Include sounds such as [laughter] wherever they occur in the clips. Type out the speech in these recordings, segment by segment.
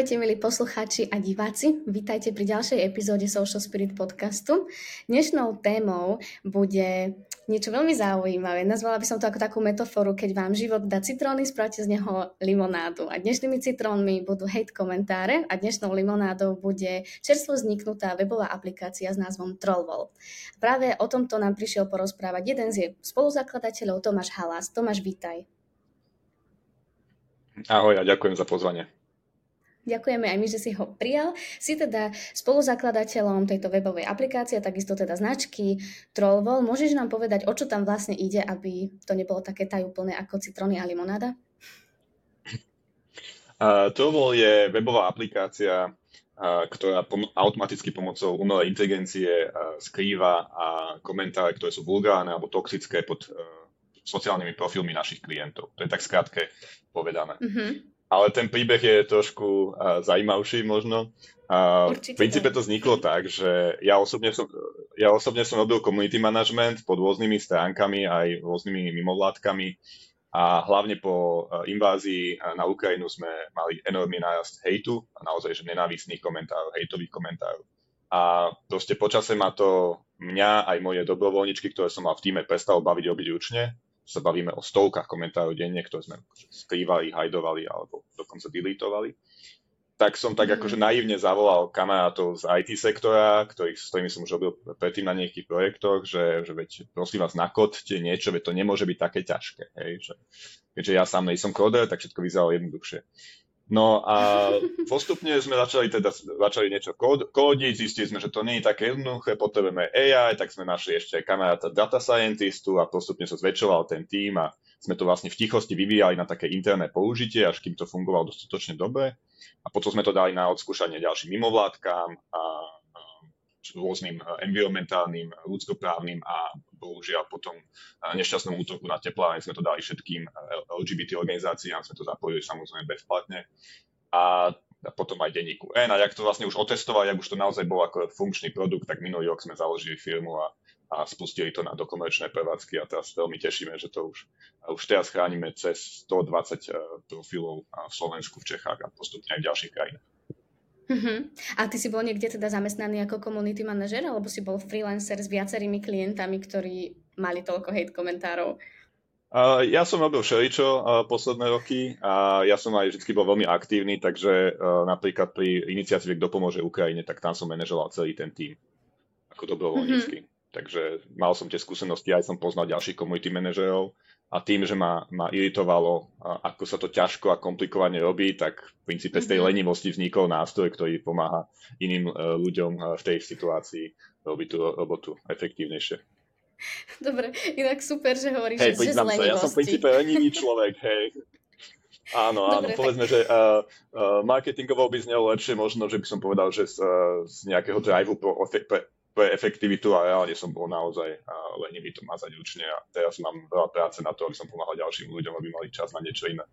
Ahojte milí poslucháči a diváci, vítajte pri ďalšej epizóde Social Spirit podcastu. Dnešnou témou bude niečo veľmi zaujímavé. Nazvala by som to ako takú metaforu, keď vám život dá citróny, spravte z neho limonádu. A dnešnými citrónmi budú hate komentáre a dnešnou limonádou bude čerstvo vzniknutá webová aplikácia s názvom Trollwall. Práve o tomto nám prišiel porozprávať jeden z jej spoluzakladateľov Tomáš Halas. Tomáš, vítaj. Ahoj a ďakujem za pozvanie. Ďakujeme aj my, že si ho prijal. Si teda spoluzakladateľom tejto webovej aplikácie, takisto teda značky Trollwall. Môžeš nám povedať, o čo tam vlastne ide, aby to nebolo také tajúplné ako citróny a limonáda? Uh, Trollwall je webová aplikácia, uh, ktorá pom- automaticky pomocou umelej inteligencie uh, skrýva a komentáre, ktoré sú vulgárne alebo toxické pod uh, sociálnymi profilmi našich klientov. To je tak skrátke povedané. Uh-huh ale ten príbeh je trošku uh, zajímavší možno. Uh, v princípe to vzniklo tak, že ja osobne, som, ja osobne som robil community management pod rôznymi stránkami aj rôznymi mimovládkami a hlavne po uh, invázii na Ukrajinu sme mali enormný nárast hejtu naozaj že nenávistných komentárov, hejtových komentárov. A proste počase ma to mňa aj moje dobrovoľničky, ktoré som mal v týme, prestalo baviť robiť ručne sa bavíme o stovkách komentárov denne, ktoré sme skrývali, hajdovali alebo dokonca deletovali, tak som tak mm. akože naivne zavolal kamarátov z IT sektora, ktorých, s ktorými som už robil predtým na nejakých projektoch, že, že veď prosím vás nakodte niečo, veď to nemôže byť také ťažké. Hej? Že, keďže ja sám nejsom koder, tak všetko vyzeralo jednoduchšie. No a postupne sme začali teda začali niečo kód, kódiť, zistili sme, že to nie je také jednoduché, potrebujeme AI, tak sme našli ešte kamaráta data scientistu a postupne sa zväčšoval ten tým a sme to vlastne v tichosti vyvíjali na také interné použitie, až kým to fungovalo dostatočne dobre. A potom sme to dali na odskúšanie ďalším mimovládkám a rôznym eh, environmentálnym, ľudskoprávnym a bohužiaľ potom eh, nešťastnom útoku na teplárne sme to dali všetkým eh, LGBT organizáciám, sme to zapojili samozrejme bezplatne. A potom aj denníku N. A jak to vlastne už otestovali, ak už to naozaj bol ako funkčný produkt, tak minulý rok sme založili firmu a, a spustili to na dokomerčné prevádzky a teraz veľmi tešíme, že to už, už teraz chránime cez 120 profilov v Slovensku, v Čechách a postupne aj v ďalších krajinách. Uh-huh. A ty si bol niekde teda zamestnaný ako community manažer, alebo si bol freelancer s viacerými klientami, ktorí mali toľko hate komentárov? Uh, ja som robil všeličo uh, posledné roky a ja som aj vždy bol veľmi aktívny, takže uh, napríklad pri iniciatíve Kto pomôže Ukrajine, tak tam som manažoval celý ten tým ako dobrovoľnícky. Uh-huh. Takže mal som tie skúsenosti, aj som poznal ďalších community manažerov a tým, že ma, ma iritovalo, ako sa to ťažko a komplikovane robí, tak v princípe z tej mhm. lenivosti vznikol nástroj, ktorý pomáha iným e, ľuďom e, v tej situácii robiť tú robotu efektívnejšie. Dobre, inak super, že hovoríš, hey, že z lenivosti. Ja som v princípe lenivý človek, hej. Áno, áno, Dobre, povedzme, tak... že uh, uh, marketingovo by znelo lepšie možno, že by som povedal, že z, uh, z nejakého drive pro, pre, pre efektivitu a reálne som bol naozaj lenivý to mazať ručne a teraz mám veľa práce na to, aby som pomáhal ďalším ľuďom, aby mali čas na niečo iné.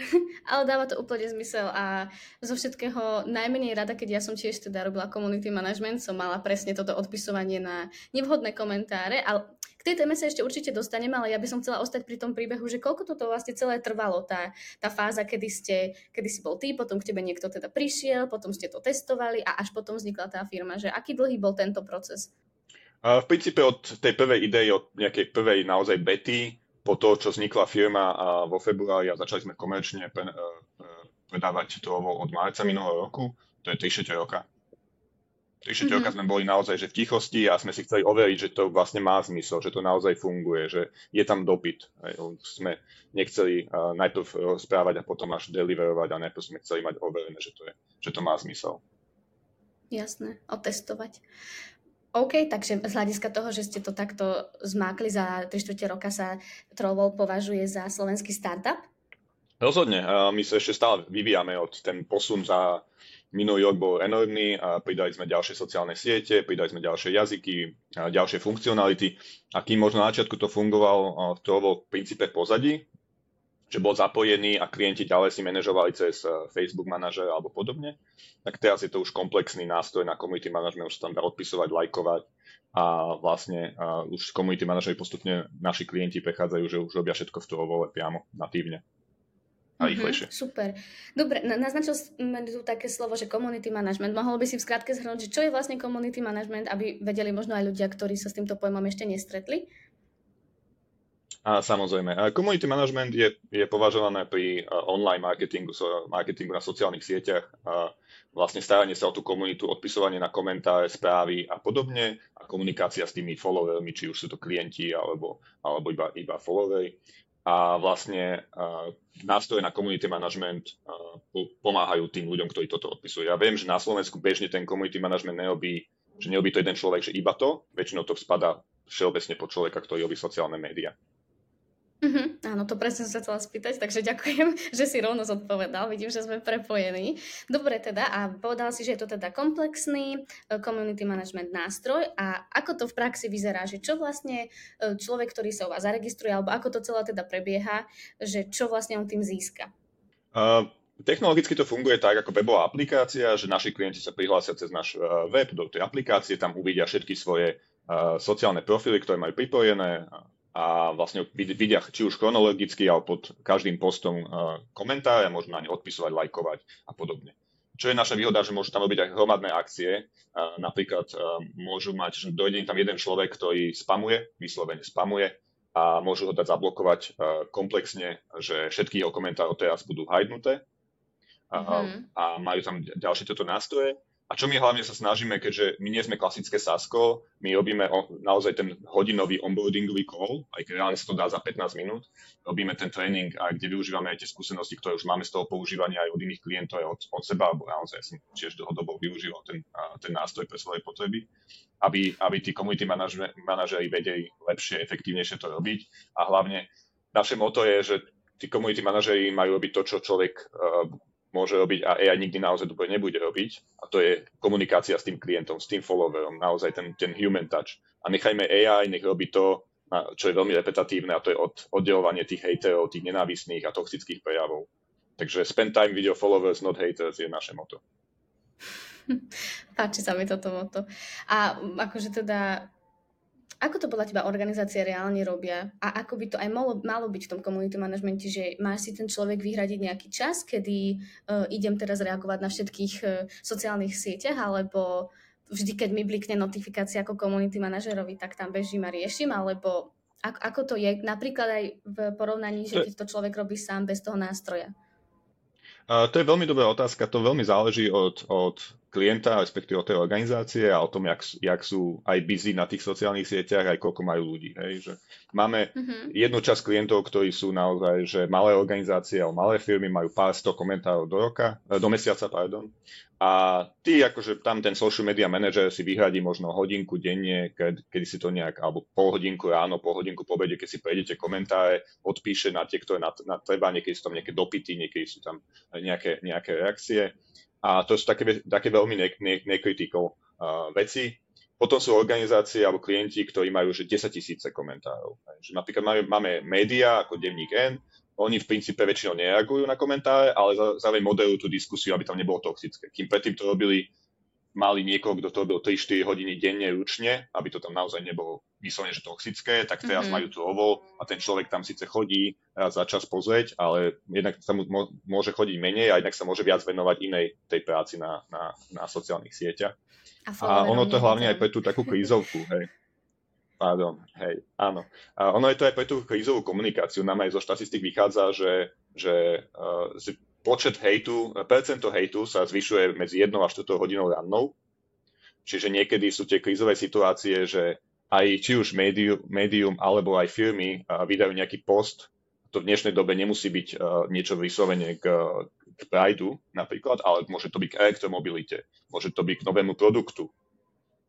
[laughs] Ale dáva to úplne zmysel a zo všetkého najmenej rada, keď ja som tiež teda robila community management, som mala presne toto odpisovanie na nevhodné komentáre, ale k tej téme sa ešte určite dostaneme, ale ja by som chcela ostať pri tom príbehu, že koľko toto vlastne celé trvalo, tá, tá fáza, kedy, ste, kedy si bol ty, potom k tebe niekto teda prišiel, potom ste to testovali a až potom vznikla tá firma, že aký dlhý bol tento proces? V princípe od tej prvej idei, od nejakej prvej naozaj bety, po to, čo vznikla firma a vo februári a začali sme komerčne pre, e, e, predávať to od marca minulého roku, to je 3 roka. 3 mm-hmm. roka sme boli naozaj že v tichosti a sme si chceli overiť, že to vlastne má zmysel, že to naozaj funguje, že je tam dopyt. Sme nechceli uh, najprv rozprávať a potom až deliverovať a najprv sme chceli mať overené, že to, je, že to má zmysel. Jasné, otestovať. OK, takže z hľadiska toho, že ste to takto zmákli za 3 čtvrte roka sa Trollwall považuje za slovenský startup? Rozhodne. My sa ešte stále vyvíjame od ten posun za minulý rok bol enormný a pridali sme ďalšie sociálne siete, pridali sme ďalšie jazyky, ďalšie funkcionality. A kým možno na začiatku to fungovalo, to bol v princípe pozadí, že bol zapojený a klienti ďalej si manažovali cez eh, Facebook manažer alebo podobne, tak teraz je to už komplexný nástroj na community management, už sa tam dá odpisovať, lajkovať a vlastne uh, už community manažery postupne naši klienti prechádzajú, že už robia všetko v toho vole priamo natívne a rýchlejšie. Mm-hmm, super. Dobre, naznačil sme tu také slovo, že community management. Mohol by si v skratke zhrnúť, že čo je vlastne community management, aby vedeli možno aj ľudia, ktorí sa s týmto pojmom ešte nestretli? A samozrejme, community management je, je považované pri online marketingu, marketingu na sociálnych sieťach, vlastne staranie sa o tú komunitu, odpisovanie na komentáre, správy a podobne a komunikácia s tými followermi, či už sú to klienti alebo, alebo iba, iba followery. A vlastne uh, nástroje na community management uh, pomáhajú tým ľuďom, ktorí toto odpisujú. Ja viem, že na Slovensku bežne ten community management neobí, že neobí to jeden človek, že iba to, väčšinou to spada všeobecne po človeka, ktorý robí sociálne médiá. Uh-huh, áno, to presne som sa chcela spýtať, takže ďakujem, [laughs] že si rovno zodpovedal. Vidím, že sme prepojení. Dobre teda, a povedal si, že je to teda komplexný e, community management nástroj a ako to v praxi vyzerá, že čo vlastne e, človek, ktorý sa u vás zaregistruje, alebo ako to celé teda prebieha, že čo vlastne on tým získa? Uh, technologicky to funguje tak, ako webová aplikácia, že naši klienti sa prihlásia cez náš web do tej aplikácie, tam uvidia všetky svoje sociálne profily, ktoré majú pripojené, a vlastne vidia či už chronologicky alebo pod každým postom komentáre, môžu na ne odpisovať, lajkovať a podobne. Čo je naša výhoda, že môžu tam robiť aj hromadné akcie. Napríklad môžu mať, že dojde tam jeden človek, ktorý spamuje, vyslovene spamuje a môžu ho dať zablokovať komplexne, že všetky jeho komentáre teraz budú hajdnuté mm-hmm. a majú tam ďalšie tieto nástroje a čo my hlavne sa snažíme, keďže my nie sme klasické SASKO, my robíme naozaj ten hodinový onboardingový call, aj keď reálne sa to dá za 15 minút, robíme ten tréning, a kde využívame aj tie skúsenosti, ktoré už máme z toho používania aj od iných klientov, aj od, od seba, alebo naozaj ja som tiež dlhodobo využíval ten, ten nástroj pre svoje potreby, aby, aby tí community manažeri vedeli lepšie, efektívnejšie to robiť. A hlavne naše moto je, že tí community manažeri majú robiť to, čo človek môže robiť a AI nikdy naozaj dobre nebude robiť a to je komunikácia s tým klientom, s tým followerom, naozaj ten, ten human touch. A nechajme AI, nech robí to, čo je veľmi repetatívne a to je od, oddelovanie tých haterov, tých nenávistných a toxických prejavov. Takže spend time your followers, not haters je naše moto. [laughs] Páči sa mi toto moto. A akože teda ako to podľa teba organizácie reálne robia? A ako by to aj malo, malo byť v tom community managemente, že máš si ten človek vyhradiť nejaký čas, kedy uh, idem teraz reagovať na všetkých uh, sociálnych sieťach, alebo vždy, keď mi blikne notifikácia ako community manažerovi, tak tam bežím a riešim, alebo ako, ako to je? Napríklad aj v porovnaní, že keď to človek robí sám bez toho nástroja? Uh, to je veľmi dobrá otázka, to veľmi záleží od, od klienta, respektíve od tej organizácie a o tom, jak, jak sú aj busy na tých sociálnych sieťach, aj koľko majú ľudí. Hej. Že máme uh-huh. jednu časť klientov, ktorí sú naozaj, že malé organizácie alebo malé firmy majú pár sto komentárov do roka, eh, do mesiaca, pardon. A ty, akože tam ten social media manager si vyhradí možno hodinku denne, keď, kedy si to nejak, alebo pol hodinku ráno, pol hodinku po obede, keď si prejdete komentáre, odpíše na tie, ktoré na, na treba, niekedy sú tam nejaké dopity, niekedy sú tam nejaké, nejaké reakcie a to sú také, také veľmi ne, ne, uh, veci. Potom sú organizácie alebo klienti, ktorí majú že 10 tisíce komentárov. Že napríklad máme, máme médiá ako Denník N, oni v princípe väčšinou nereagujú na komentáre, ale zároveň moderujú tú diskusiu, aby tam nebolo toxické. Kým predtým to robili mali niekoho, kto to robil 3-4 hodiny denne ručne, aby to tam naozaj nebolo vyslovene, že toxické, tak teraz mm-hmm. majú tu ovo a ten človek tam síce chodí raz za čas pozrieť, ale jednak sa mu môže chodiť menej a jednak sa môže viac venovať inej tej práci na, na, na sociálnych sieťach. A, a ono to hlavne aj pre tú takú krízovku, hej. Pardon, hej, áno. A ono je to aj pre tú krízovú komunikáciu. Nám aj zo štatistik vychádza, že, že uh, počet hejtu, percento hejtu sa zvyšuje medzi 1 a 4 hodinou rannou. Čiže niekedy sú tie krízové situácie, že aj či už médium, médium alebo aj firmy vydajú nejaký post, to v dnešnej dobe nemusí byť niečo vyslovene k, k Prideu napríklad, ale môže to byť k elektromobilite, môže to byť k novému produktu.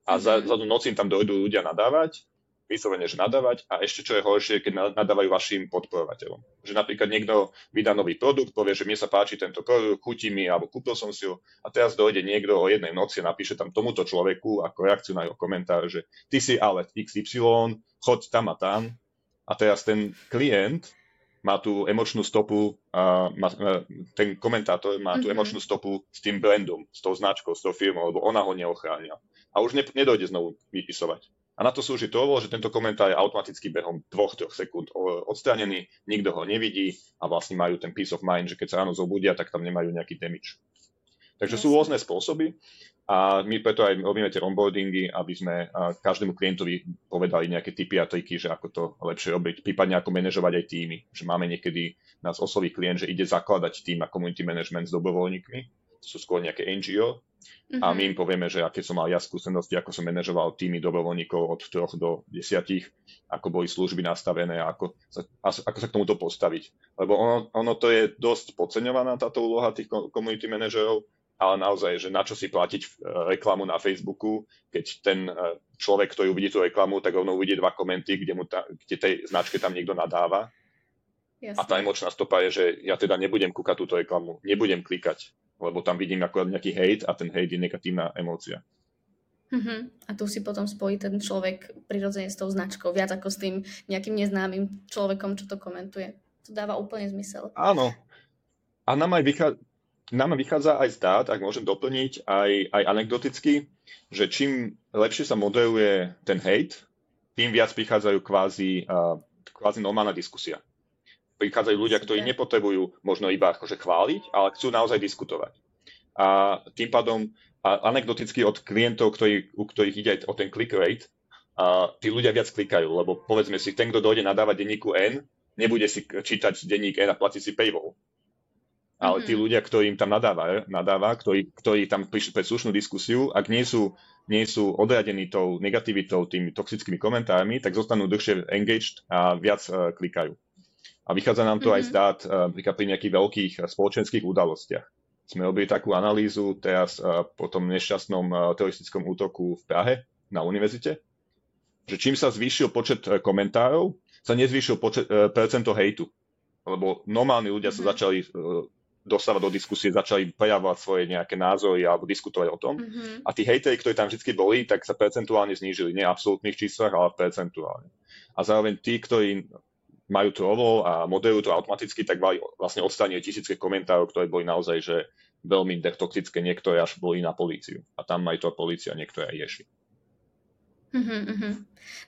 A za, mhm. za noc im tam dojdú ľudia nadávať, vyslovene, že nadávať a ešte čo je horšie, keď nadávajú vašim podporovateľom. Že napríklad niekto vydá nový produkt, povie, že mne sa páči tento produkt, chutí mi, alebo kúpil som si ho a teraz dojde niekto o jednej noci a napíše tam tomuto človeku ako reakciu na jeho komentár, že ty si ale XY, choď tam a tam a teraz ten klient má tú emočnú stopu, a má, e, ten komentátor má tú mm-hmm. emočnú stopu s tým brandom, s tou značkou, s tou firmou, lebo ona ho neochránila. A už ne, nedojde znovu vypisovať. A na to slúži to, že tento komentár je automaticky behom 2-3 sekúnd odstranený, nikto ho nevidí a vlastne majú ten peace of mind, že keď sa ráno zobudia, tak tam nemajú nejaký damage. Takže sú rôzne spôsoby a my preto aj robíme tie onboardingy, aby sme každému klientovi povedali nejaké typy a triky, že ako to lepšie robiť, prípadne ako manažovať aj týmy. Že máme niekedy nás osloví klient, že ide zakladať tým a community management s dobrovoľníkmi, sú skôr nejaké NGO, a my im povieme, že aké som mal ja skúsenosti, ako som manažoval týmy dobrovoľníkov od troch do desiatich, ako boli služby nastavené a ako sa, ako sa k tomuto postaviť. Lebo ono, ono to je dosť podceňovaná táto úloha tých community manažerov, ale naozaj, že na čo si platiť e, reklamu na Facebooku, keď ten e, človek, ktorý uvidí tú reklamu, tak rovno uvidí dva komenty, kde, mu ta, kde tej značke tam niekto nadáva. Jasne. A tá emočná stopa je, že ja teda nebudem kúkať túto reklamu, nebudem klikať, lebo tam vidím ako nejaký hate a ten hate je negatívna emócia. Uh-huh. A tu si potom spojí ten človek prirodzene s tou značkou, viac ako s tým nejakým neznámym človekom, čo to komentuje. To dáva úplne zmysel. Áno. A nám aj vychádza, nám vychádza aj z dát, ak môžem doplniť, aj, aj anekdoticky, že čím lepšie sa modeluje ten hate, tým viac prichádzajú kvázi, uh, kvázi normálna diskusia. Prichádzajú ľudia, ktorí nepotrebujú možno iba akože chváliť, ale chcú naozaj diskutovať. A tým pádom a anekdoticky od klientov, ktorí, u ktorých ide o ten click rate, a tí ľudia viac klikajú, lebo povedzme si, ten, kto dojde nadávať denníku N, nebude si čítať denník N a platiť si paywall ale tí mhm. ľudia, ktorí im tam nadáva, nadáva ktorí, ktorí tam prišli pre slušnú diskusiu, ak nie sú, nie sú odradení tou negativitou, tými toxickými komentármi, tak zostanú dlhšie engaged a viac uh, klikajú. A vychádza nám to mm-hmm. aj z mhm. dát uh, pri nejakých veľkých uh, spoločenských udalostiach. Sme robili takú analýzu teraz uh, po tom nešťastnom teroristickom útoku v Prahe na univerzite, že čím sa zvýšil počet komentárov, sa nezvýšil počet, percento hejtu. Lebo normálni ľudia mm-hmm. sa začali uh, dostávať do diskusie, začali prejavovať svoje nejaké názory alebo diskutovať o tom. Mm-hmm. A tí hejteri, ktorí tam vždy boli, tak sa percentuálne znížili. Nie v absolútnych číslach, ale percentuálne. A zároveň tí, ktorí majú to ovo a moderujú to automaticky, tak vlastne odstranili tisícky komentárov, ktoré boli naozaj že veľmi toxické, niektoré až boli na políciu. A tam aj to polícia niektoré rieši. Uh-huh, uh-huh.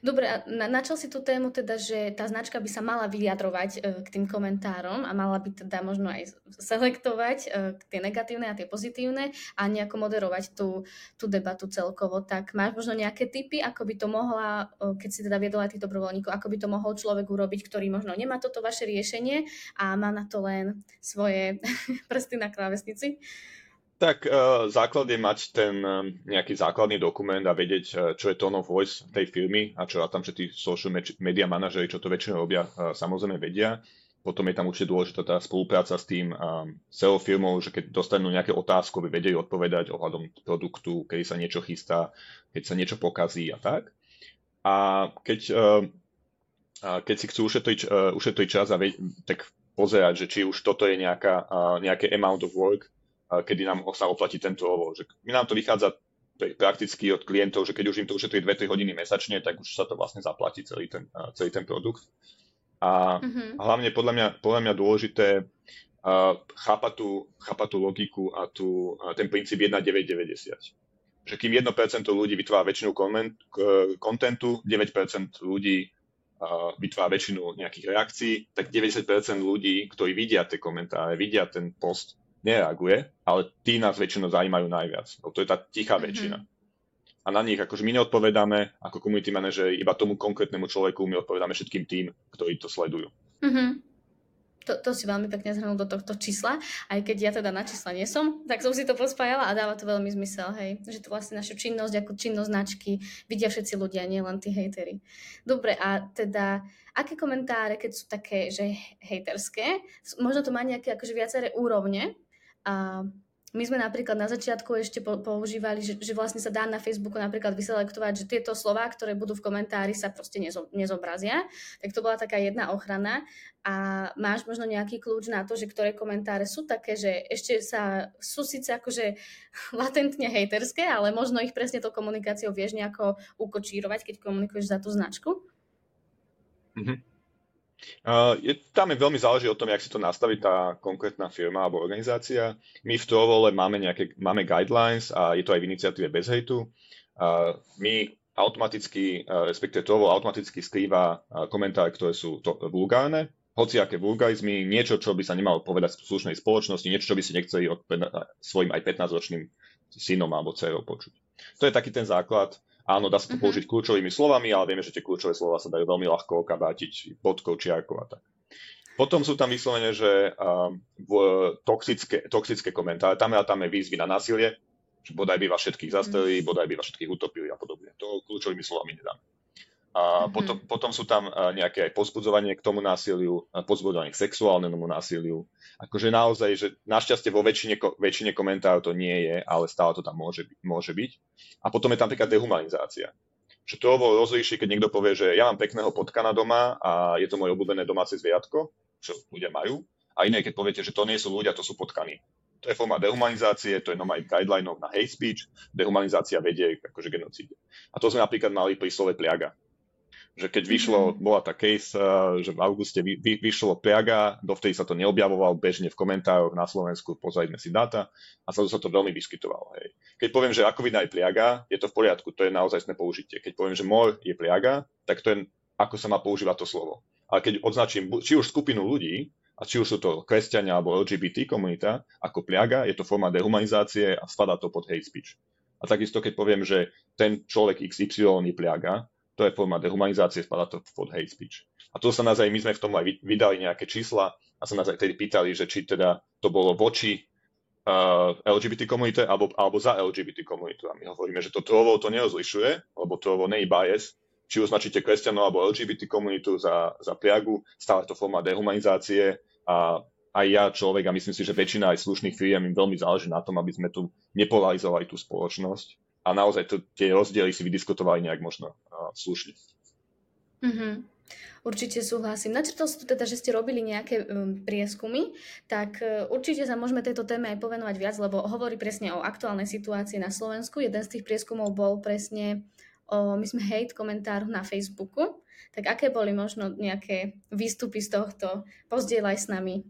Dobre, a na, načal si tú tému teda, že tá značka by sa mala vyjadrovať e, k tým komentárom a mala by teda možno aj selektovať e, tie negatívne a tie pozitívne a nejako moderovať tú, tú debatu celkovo. Tak máš možno nejaké typy, ako by to mohla, e, keď si teda viedol aj tých dobrovoľníkov, ako by to mohol človek urobiť, ktorý možno nemá toto vaše riešenie a má na to len svoje [laughs] prsty na klávesnici? Tak uh, základ je mať ten uh, nejaký základný dokument a vedieť, uh, čo je tone of voice tej firmy a čo a tam, tí social media manažeri, čo to väčšinou robia, samozrejme vedia. Potom je tam určite dôležitá tá spolupráca s tým SEO firmou, že keď dostanú nejaké otázky, by vedeli odpovedať ohľadom produktu, keď sa niečo chystá, keď sa niečo pokazí a tak. A keď, uh, keď si chcú ušetriť, ušetriť čas a ve- tak pozerať, že či už toto je nejaká, nejaké amount of work, kedy nám sa oplatí tento ovo. Že my nám to vychádza prakticky od klientov, že keď už im to ušetrí 2-3 hodiny mesačne, tak už sa to vlastne zaplatí celý ten, celý ten produkt. A mm-hmm. hlavne podľa mňa, podľa mňa dôležité uh, chápať, tú, chápať tú logiku a tú, uh, ten princíp 1,990. Že kým 1% ľudí vytvára väčšinu kontentu, 9% ľudí uh, vytvára väčšinu nejakých reakcií, tak 90% ľudí, ktorí vidia tie komentáre, vidia ten post, nereaguje, ale tí nás väčšinou zaujímajú najviac. To je tá tichá mm-hmm. väčšina. A na nich akože my neodpovedáme ako community manager iba tomu konkrétnemu človeku, my odpovedáme všetkým tým, ktorí to sledujú. Mm-hmm. To, to si veľmi pekne zhrnul do tohto čísla. Aj keď ja teda na čísla nie som, tak som si to pospájala a dáva to veľmi zmysel, hej. Že to vlastne naša činnosť ako činnosť značky vidia všetci ľudia, nielen tí hejteri. Dobre, a teda aké komentáre, keď sú také, že hejterské, možno to má nejaké akože viaceré úrovne, a my sme napríklad na začiatku ešte používali, že, že vlastne sa dá na Facebooku napríklad vyselektovať, že tieto slova, ktoré budú v komentári, sa proste nezo, nezobrazia. Tak to bola taká jedna ochrana. A máš možno nejaký kľúč na to, že ktoré komentáre sú také, že ešte sa, sú síce akože [laughs] latentne hejterské, ale možno ich presne tou komunikáciou vieš nejako ukočírovať, keď komunikuješ za tú značku? Mm-hmm. Uh, je, tam je veľmi záleží o tom, jak si to nastaví tá konkrétna firma alebo organizácia. My v Trovole máme, nejaké, máme guidelines a je to aj v iniciatíve bez hejtu. Uh, my automaticky, uh, respektíve Trovol automaticky skrýva uh, komentáre, ktoré sú to, vulgárne, hociaké vulgarizmy, niečo, čo by sa nemalo povedať v slušnej spoločnosti, niečo, čo by si nechceli od svojim aj 15-ročným synom alebo dcerou počuť. To je taký ten základ. Áno, dá sa to uh-huh. použiť kľúčovými slovami, ale vieme, že tie kľúčové slova sa dajú veľmi ľahko okabátiť bodkou, čiarkou a tak. Potom sú tam vyslovene, že uh, toxické, toxické komentáre, tam a tam je výzvy na násilie, že bodaj by vás všetkých zastrelili, uh-huh. bodaj by vás všetkých utopili a podobne. To kľúčovými slovami nedám. A mm-hmm. potom, potom sú tam nejaké aj pozbudzovanie k tomu násiliu, pozbudzovanie k sexuálnemu násiliu. Akože naozaj, že našťastie vo väčšine, väčšine komentárov to nie je, ale stále to tam môže, môže byť. A potom je tam napríklad dehumanizácia. Že to bolo rozlíši, keď niekto povie, že ja mám pekného potkana doma a je to moje obľúbené domáce zviatko, čo ľudia majú. A iné, keď poviete, že to nie sú ľudia, to sú potkany. To je forma dehumanizácie, to je normálne guideline na hate speech. Dehumanizácia vedie akože genocíde. A to sme napríklad mali pri slove pliaga že keď vyšlo, mm-hmm. bola tá case, eh, že v auguste vy, vy, vyšlo Priaga, dovtedy sa to neobjavoval bežne v komentároch na Slovensku, pozrime si dáta a sa to veľmi vyskytovalo. Hej. Keď poviem, že akovina je Priaga, je to v poriadku, to je naozaj použitie. Keď poviem, že mor je Priaga, tak to je ako sa má používať to slovo. Ale keď označím či už skupinu ľudí, a či už sú to kresťania alebo LGBT komunita, ako pliaga, je to forma dehumanizácie a spadá to pod hate speech. A takisto, keď poviem, že ten človek XY je pliaga, to je forma dehumanizácie, spadá to pod hate speech. A to sa nás aj, my sme v tom aj vydali nejaké čísla a sa nás aj tedy pýtali, že či teda to bolo voči uh, LGBT komunite alebo, alebo za LGBT komunitu. A my hovoríme, že to trovo to nerozlišuje, lebo trovo nie je bias, či označíte kresťanov alebo LGBT komunitu za, za priagu, stále to forma dehumanizácie a aj ja človek a myslím si, že väčšina aj slušných firiem im veľmi záleží na tom, aby sme tu nepolarizovali tú spoločnosť a naozaj to, tie rozdiely si vydiskutovali nejak možno uh, slušne. Mm-hmm. Určite súhlasím. Načrtol si tu teda, že ste robili nejaké um, prieskumy, tak uh, určite sa môžeme tejto téme aj povenovať viac, lebo hovorí presne o aktuálnej situácii na Slovensku. Jeden z tých prieskumov bol presne o, my sme hate komentáru na Facebooku. Tak aké boli možno nejaké výstupy z tohto? Pozdieľaj s nami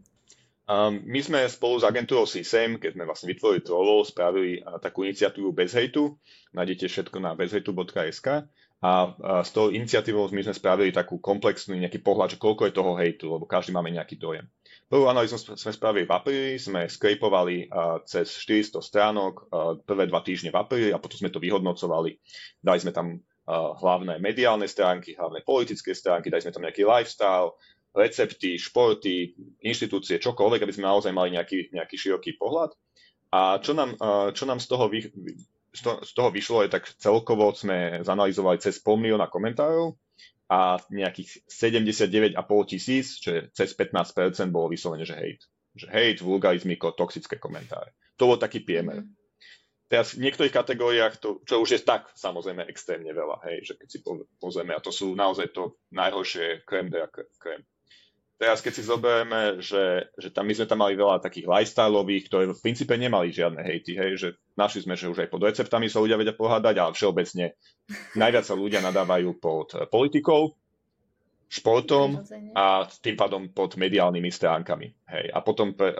Um, my sme spolu s agentúrou CSAM, keď sme vlastne vytvorili Trollov, spravili uh, takú iniciatívu bez hejtu. Nájdete všetko na bezhejtu.sk a uh, s tou iniciatívou my sme spravili takú komplexnú nejaký pohľad, že koľko je toho hejtu, lebo každý máme nejaký dojem. Prvú analýzu sme spravili v apríli, sme skrepovali uh, cez 400 stránok uh, prvé dva týždne v apríli a potom sme to vyhodnocovali. Dali sme tam hlavné mediálne stránky, hlavné politické stránky, dali sme tam nejaký lifestyle, recepty, športy, inštitúcie, čokoľvek, aby sme naozaj mali nejaký, nejaký široký pohľad. A čo nám, čo nám z, toho vy, z toho vyšlo, je tak celkovo sme zanalizovali cez pol milióna komentárov a nejakých 79,5 tisíc, čo je cez 15% bolo vyslovene, že hate. Že hate, vulgarizmy, toxické komentáre. To bol taký priemer. Mm. Teraz v niektorých kategóriách, to, čo už je tak samozrejme extrémne veľa, hej, že keď si pozrieme, a to sú naozaj to najhoršie krém de krém teraz keď si zoberieme, že, že tam my sme tam mali veľa takých lifestyleových, ktoré v princípe nemali žiadne hejty, hej, že našli sme, že už aj pod receptami sa ľudia vedia pohádať, ale všeobecne najviac sa ľudia nadávajú pod politikou, športom a tým pádom pod mediálnymi stránkami. Hej. A potom pre,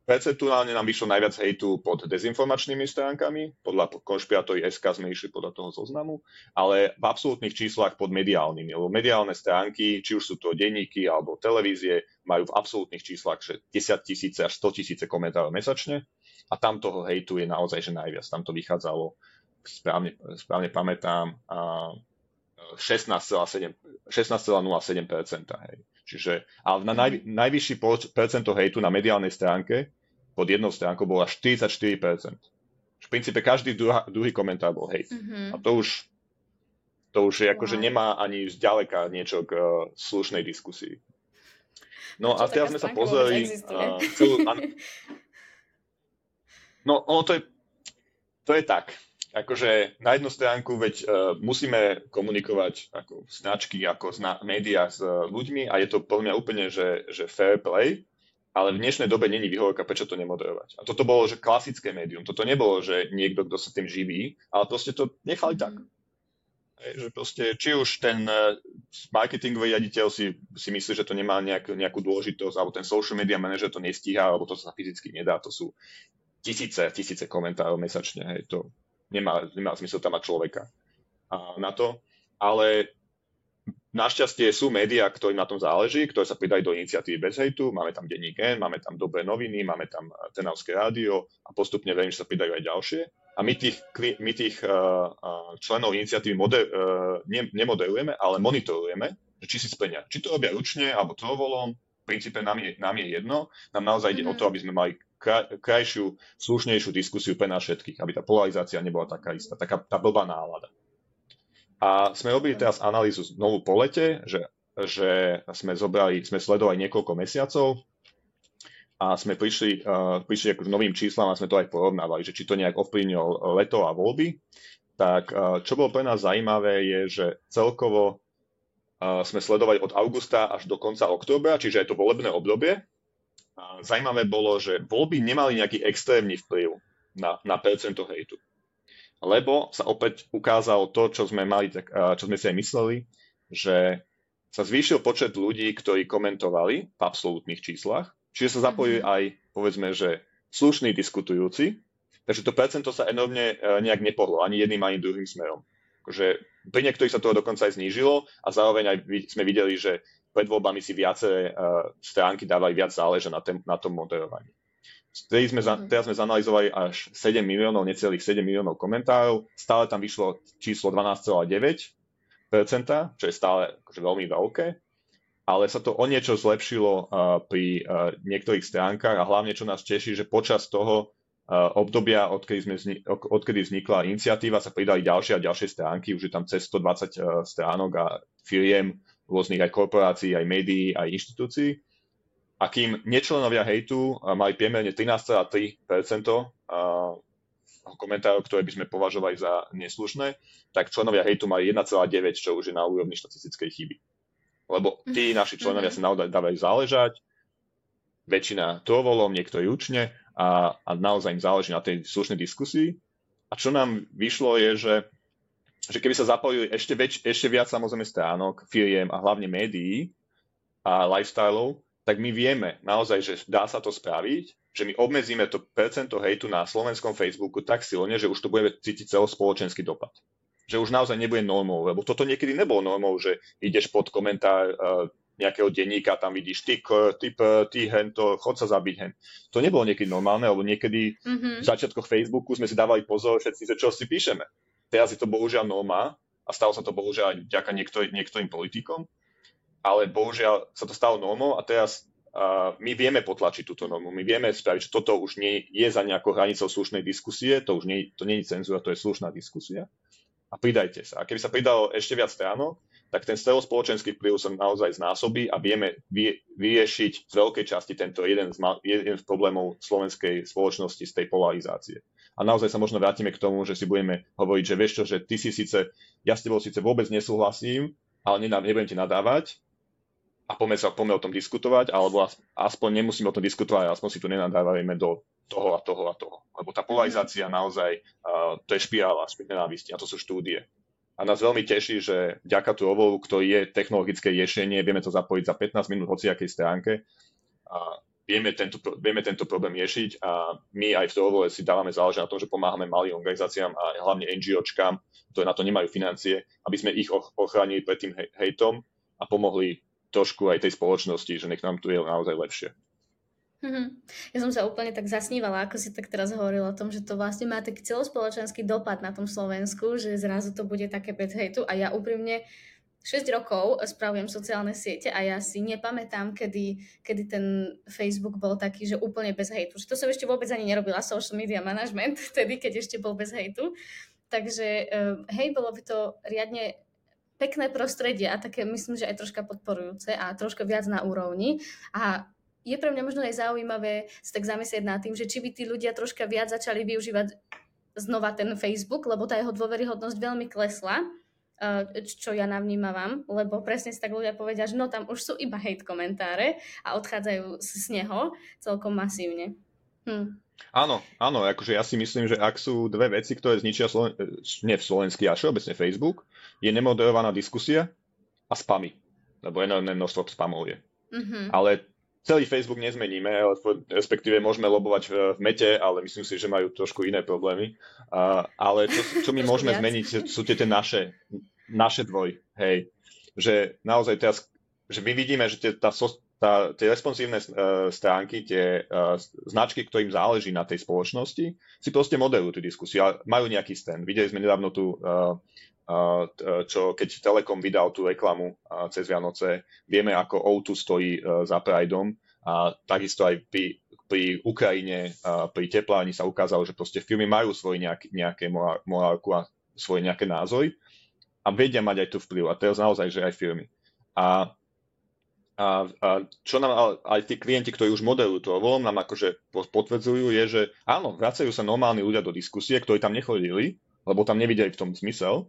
Perceptuálne nám vyšlo najviac hejtu pod dezinformačnými stránkami, podľa konšpirátory SK sme išli podľa toho zoznamu, ale v absolútnych číslach pod mediálnymi, lebo mediálne stránky, či už sú to denníky alebo televízie, majú v absolútnych číslach 10 tisíce až 100 tisíce komentárov mesačne a tam toho hejtu je naozaj že najviac. Tam to vychádzalo, správne, správne pamätám, 16,07%. 16,07%. Hej. Čiže, ale na naj, najvyšší percento hejtu na mediálnej stránke pod jednou stránkou bola 44%. V princípe každý druhá, druhý komentár bol hejt. Mm-hmm. A to už, to už je wow. akože nemá ani zďaleka niečo k uh, slušnej diskusii. No a teraz sme sa pozreli uh, celú, an, [laughs] No, ono to je, to je tak. Akože na jednu stránku, veď uh, musíme komunikovať ako značky, ako zna- médiá s uh, ľuďmi a je to podľa mňa úplne, že, že fair play, ale v dnešnej dobe není výhovorka, prečo to nemoderovať. A toto bolo, že klasické médium. Toto nebolo, že niekto, kto sa tým živí, ale proste to nechali tak. Mm. Že proste, či už ten e, marketingový riaditeľ si, si myslí, že to nemá nejak, nejakú dôležitosť, alebo ten social media manager to nestíha, alebo to sa fyzicky nedá, to sú tisíce, tisíce komentárov mesačne, hej, to nemá, nemá zmysel tam mať človeka na to. Ale Našťastie sú médiá, ktorým na tom záleží, ktoré sa pridajú do iniciatívy bez hejtu. Máme tam denník N, máme tam Dobré noviny, máme tam eh, Tenavské rádio a postupne verím, že sa pridajú aj ďalšie. A my tých, my tých uh, členov iniciatívy moder, ne, nemoderujeme, ale monitorujeme, že či si splňa. Či to robia ručne alebo trhovolom, v princípe nám je, nám je jedno. Nám naozaj ide mm-hmm. o to, mhm. aby sme mali krajšiu, slušnejšiu diskusiu pre nás všetkých, aby tá polarizácia nebola taká istá, taká tá blbá nálada. A sme robili teraz analýzu znovu po lete, že, že sme, zobrali, sme sledovali niekoľko mesiacov a sme prišli, uh, prišli k novým číslam a sme to aj porovnávali, že či to nejak ovplyvnilo leto a voľby. Tak uh, čo bolo pre nás zaujímavé je, že celkovo uh, sme sledovali od augusta až do konca októbra, čiže je to volebné obdobie. A zaujímavé bolo, že voľby nemali nejaký extrémny vplyv na, na percento hejtu lebo sa opäť ukázalo to, čo sme, mali, čo sme si aj mysleli, že sa zvýšil počet ľudí, ktorí komentovali v absolútnych číslach, čiže sa zapojili mm-hmm. aj, povedzme, že slušní diskutujúci, takže to percento sa enormne e, nejak nepohlo ani jedným, ani druhým smerom. Akože pri niektorých sa toho dokonca aj znížilo a zároveň aj sme videli, že pred voľbami si viaceré uh, stránky dávali viac záleža na, na tom moderovaní. Vtedy sme za, mhm. teraz sme zanalizovali až 7 miliónov, necelých 7 miliónov komentárov. Stále tam vyšlo číslo 12,9%, čo je stále akože veľmi veľké. Ale sa to o niečo zlepšilo uh, pri uh, niektorých stránkach a hlavne, čo nás teší, že počas toho uh, obdobia, odkedy, sme vzni- odkedy vznikla iniciatíva, sa pridali ďalšie a ďalšie stránky. Už je tam cez 120 uh, stránok a firiem, rôznych aj korporácií, aj médií, aj inštitúcií a kým nečlenovia hejtu mali priemerne 13,3% komentárov, ktoré by sme považovali za neslušné, tak členovia hejtu mali 1,9, čo už je na úrovni štatistickej chyby. Lebo tí naši členovia sa naozaj dávajú záležať, väčšina volom, niekto jučne a, a naozaj im záleží na tej slušnej diskusii. A čo nám vyšlo je, že, že keby sa zapojili ešte, väč, ešte viac samozrejme stránok, firiem a hlavne médií a lifestyleov, tak my vieme naozaj, že dá sa to spraviť, že my obmedzíme to percento hejtu na slovenskom Facebooku tak silne, že už to bude cítiť celospoločenský dopad. Že už naozaj nebude normou, lebo toto niekedy nebolo normou, že ideš pod komentár uh, nejakého denníka, tam vidíš ty, typ, ty hen, to, chod sa zabiť hen. To nebolo niekedy normálne, lebo niekedy mm-hmm. v začiatkoch Facebooku sme si dávali pozor všetci, že čo si píšeme. Teraz je to bohužiaľ norma a stalo sa to bohužiaľ aj niektorý, niektorým politikom ale bohužiaľ sa to stalo normou a teraz uh, my vieme potlačiť túto normu, my vieme spraviť, že toto už nie je za nejakou hranicou slušnej diskusie, to už nie, to nie je cenzúra, to je slušná diskusia a pridajte sa. A keby sa pridalo ešte viac stránok, tak ten celospoločenský vplyv sa naozaj znásobí a vieme vy, vyriešiť z veľkej časti tento jeden z, jeden z problémov slovenskej spoločnosti z tej polarizácie. A naozaj sa možno vrátime k tomu, že si budeme hovoriť, že vieš čo, že ty si síce, ja s tebou síce vôbec nesúhlasím, ale nebudem ti nadávať, a poďme, sa, poďme o tom diskutovať, alebo aspoň nemusíme o tom diskutovať, aspoň si tu nenadávajme do toho a toho a toho. Lebo tá polarizácia naozaj, uh, to je špirála, špirála nenávisti a to sú štúdie. A nás veľmi teší, že vďaka tú ovovu, ktorý je technologické riešenie, vieme to zapojiť za 15 minút hociakej stránke a vieme tento, vieme tento problém riešiť a my aj v toho si dávame záležať na tom, že pomáhame malým organizáciám a hlavne NGOčkám, ktoré na to nemajú financie, aby sme ich ochránili pred tým hejtom a pomohli trošku aj tej spoločnosti, že nech nám tu je naozaj lepšie. Mm-hmm. Ja som sa úplne tak zasnívala, ako si tak teraz hovoril o tom, že to vlastne má taký celospoločenský dopad na tom Slovensku, že zrazu to bude také bez hejtu a ja úprimne 6 rokov spravujem sociálne siete a ja si nepamätám, kedy, kedy ten Facebook bol taký, že úplne bez hejtu. Že to som ešte vôbec ani nerobila social media management, [laughs] vtedy, keď ešte bol bez hejtu. Takže eh, hej, bolo by to riadne pekné prostredie a také myslím, že aj troška podporujúce a troška viac na úrovni. A je pre mňa možno aj zaujímavé sa tak zamyslieť nad tým, že či by tí ľudia troška viac začali využívať znova ten Facebook, lebo tá jeho dôveryhodnosť veľmi klesla, čo ja navnímavam, lebo presne si tak ľudia povedia, že no tam už sú iba hate komentáre a odchádzajú z neho celkom masívne. Hm. Áno, áno, akože ja si myslím, že ak sú dve veci, ktoré zničia Sloven- nie v slovenský a všeobecne Facebook, je nemoderovaná diskusia a spamy, lebo enormné množstvo spamov je. Mm-hmm. Ale celý Facebook nezmeníme, respektíve môžeme lobovať v mete, ale myslím si, že majú trošku iné problémy. Uh, ale čo, čo my môžeme zmeniť, sú tie, tie naše, naše dvoj, hej. Že naozaj teraz, že my vidíme, že tie, tá, tá, tie responsívne uh, stránky, tie uh, značky, ktorým záleží na tej spoločnosti, si proste modelujú tú diskusiu a majú nejaký stand. Videli sme nedávno tú uh, čo keď Telekom vydal tú reklamu cez Vianoce, vieme, ako O2 stojí e, za Prideom a takisto aj pri, pri Ukrajine, pri teplárni sa ukázalo, že proste firmy majú svoj nejaký, nejaké morálku a svoje nejaké názory a vedia mať aj tu vplyv. A teraz naozaj, že aj firmy. A, a, a čo nám aj tí klienti, ktorí už modelujú to voľom, nám akože potvrdzujú, je, že áno, vracajú sa normálni ľudia do diskusie, ktorí tam nechodili, lebo tam nevideli v tom zmysel,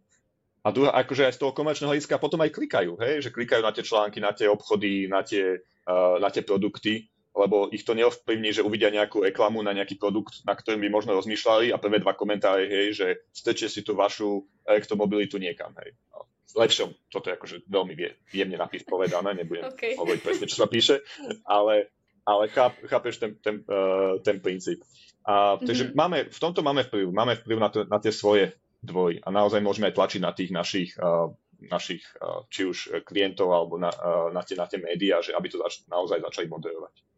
a druhá, akože aj z toho komerčného hľadiska potom aj klikajú, hej? že klikajú na tie články, na tie obchody, na tie, uh, na tie produkty, lebo ich to neovplyvní, že uvidia nejakú reklamu na nejaký produkt, na ktorým by možno rozmýšľali a prvé dva komentáre, hej, že stečie si tú vašu elektromobilitu niekam, hej. No, lepšom, toto je akože veľmi jemne napis povedané, nebudem [laughs] okay. hovoriť presne, čo sa píše, ale, ale cháp, chápeš ten, ten, uh, ten princíp. A, takže mm-hmm. máme, v tomto máme vplyv, máme vplyv na, to, na tie svoje dvoj. A naozaj môžeme aj tlačiť na tých našich, uh, našich uh, či už klientov alebo na, na, tie, na tie médiá, že aby to zač- naozaj začali moderovať.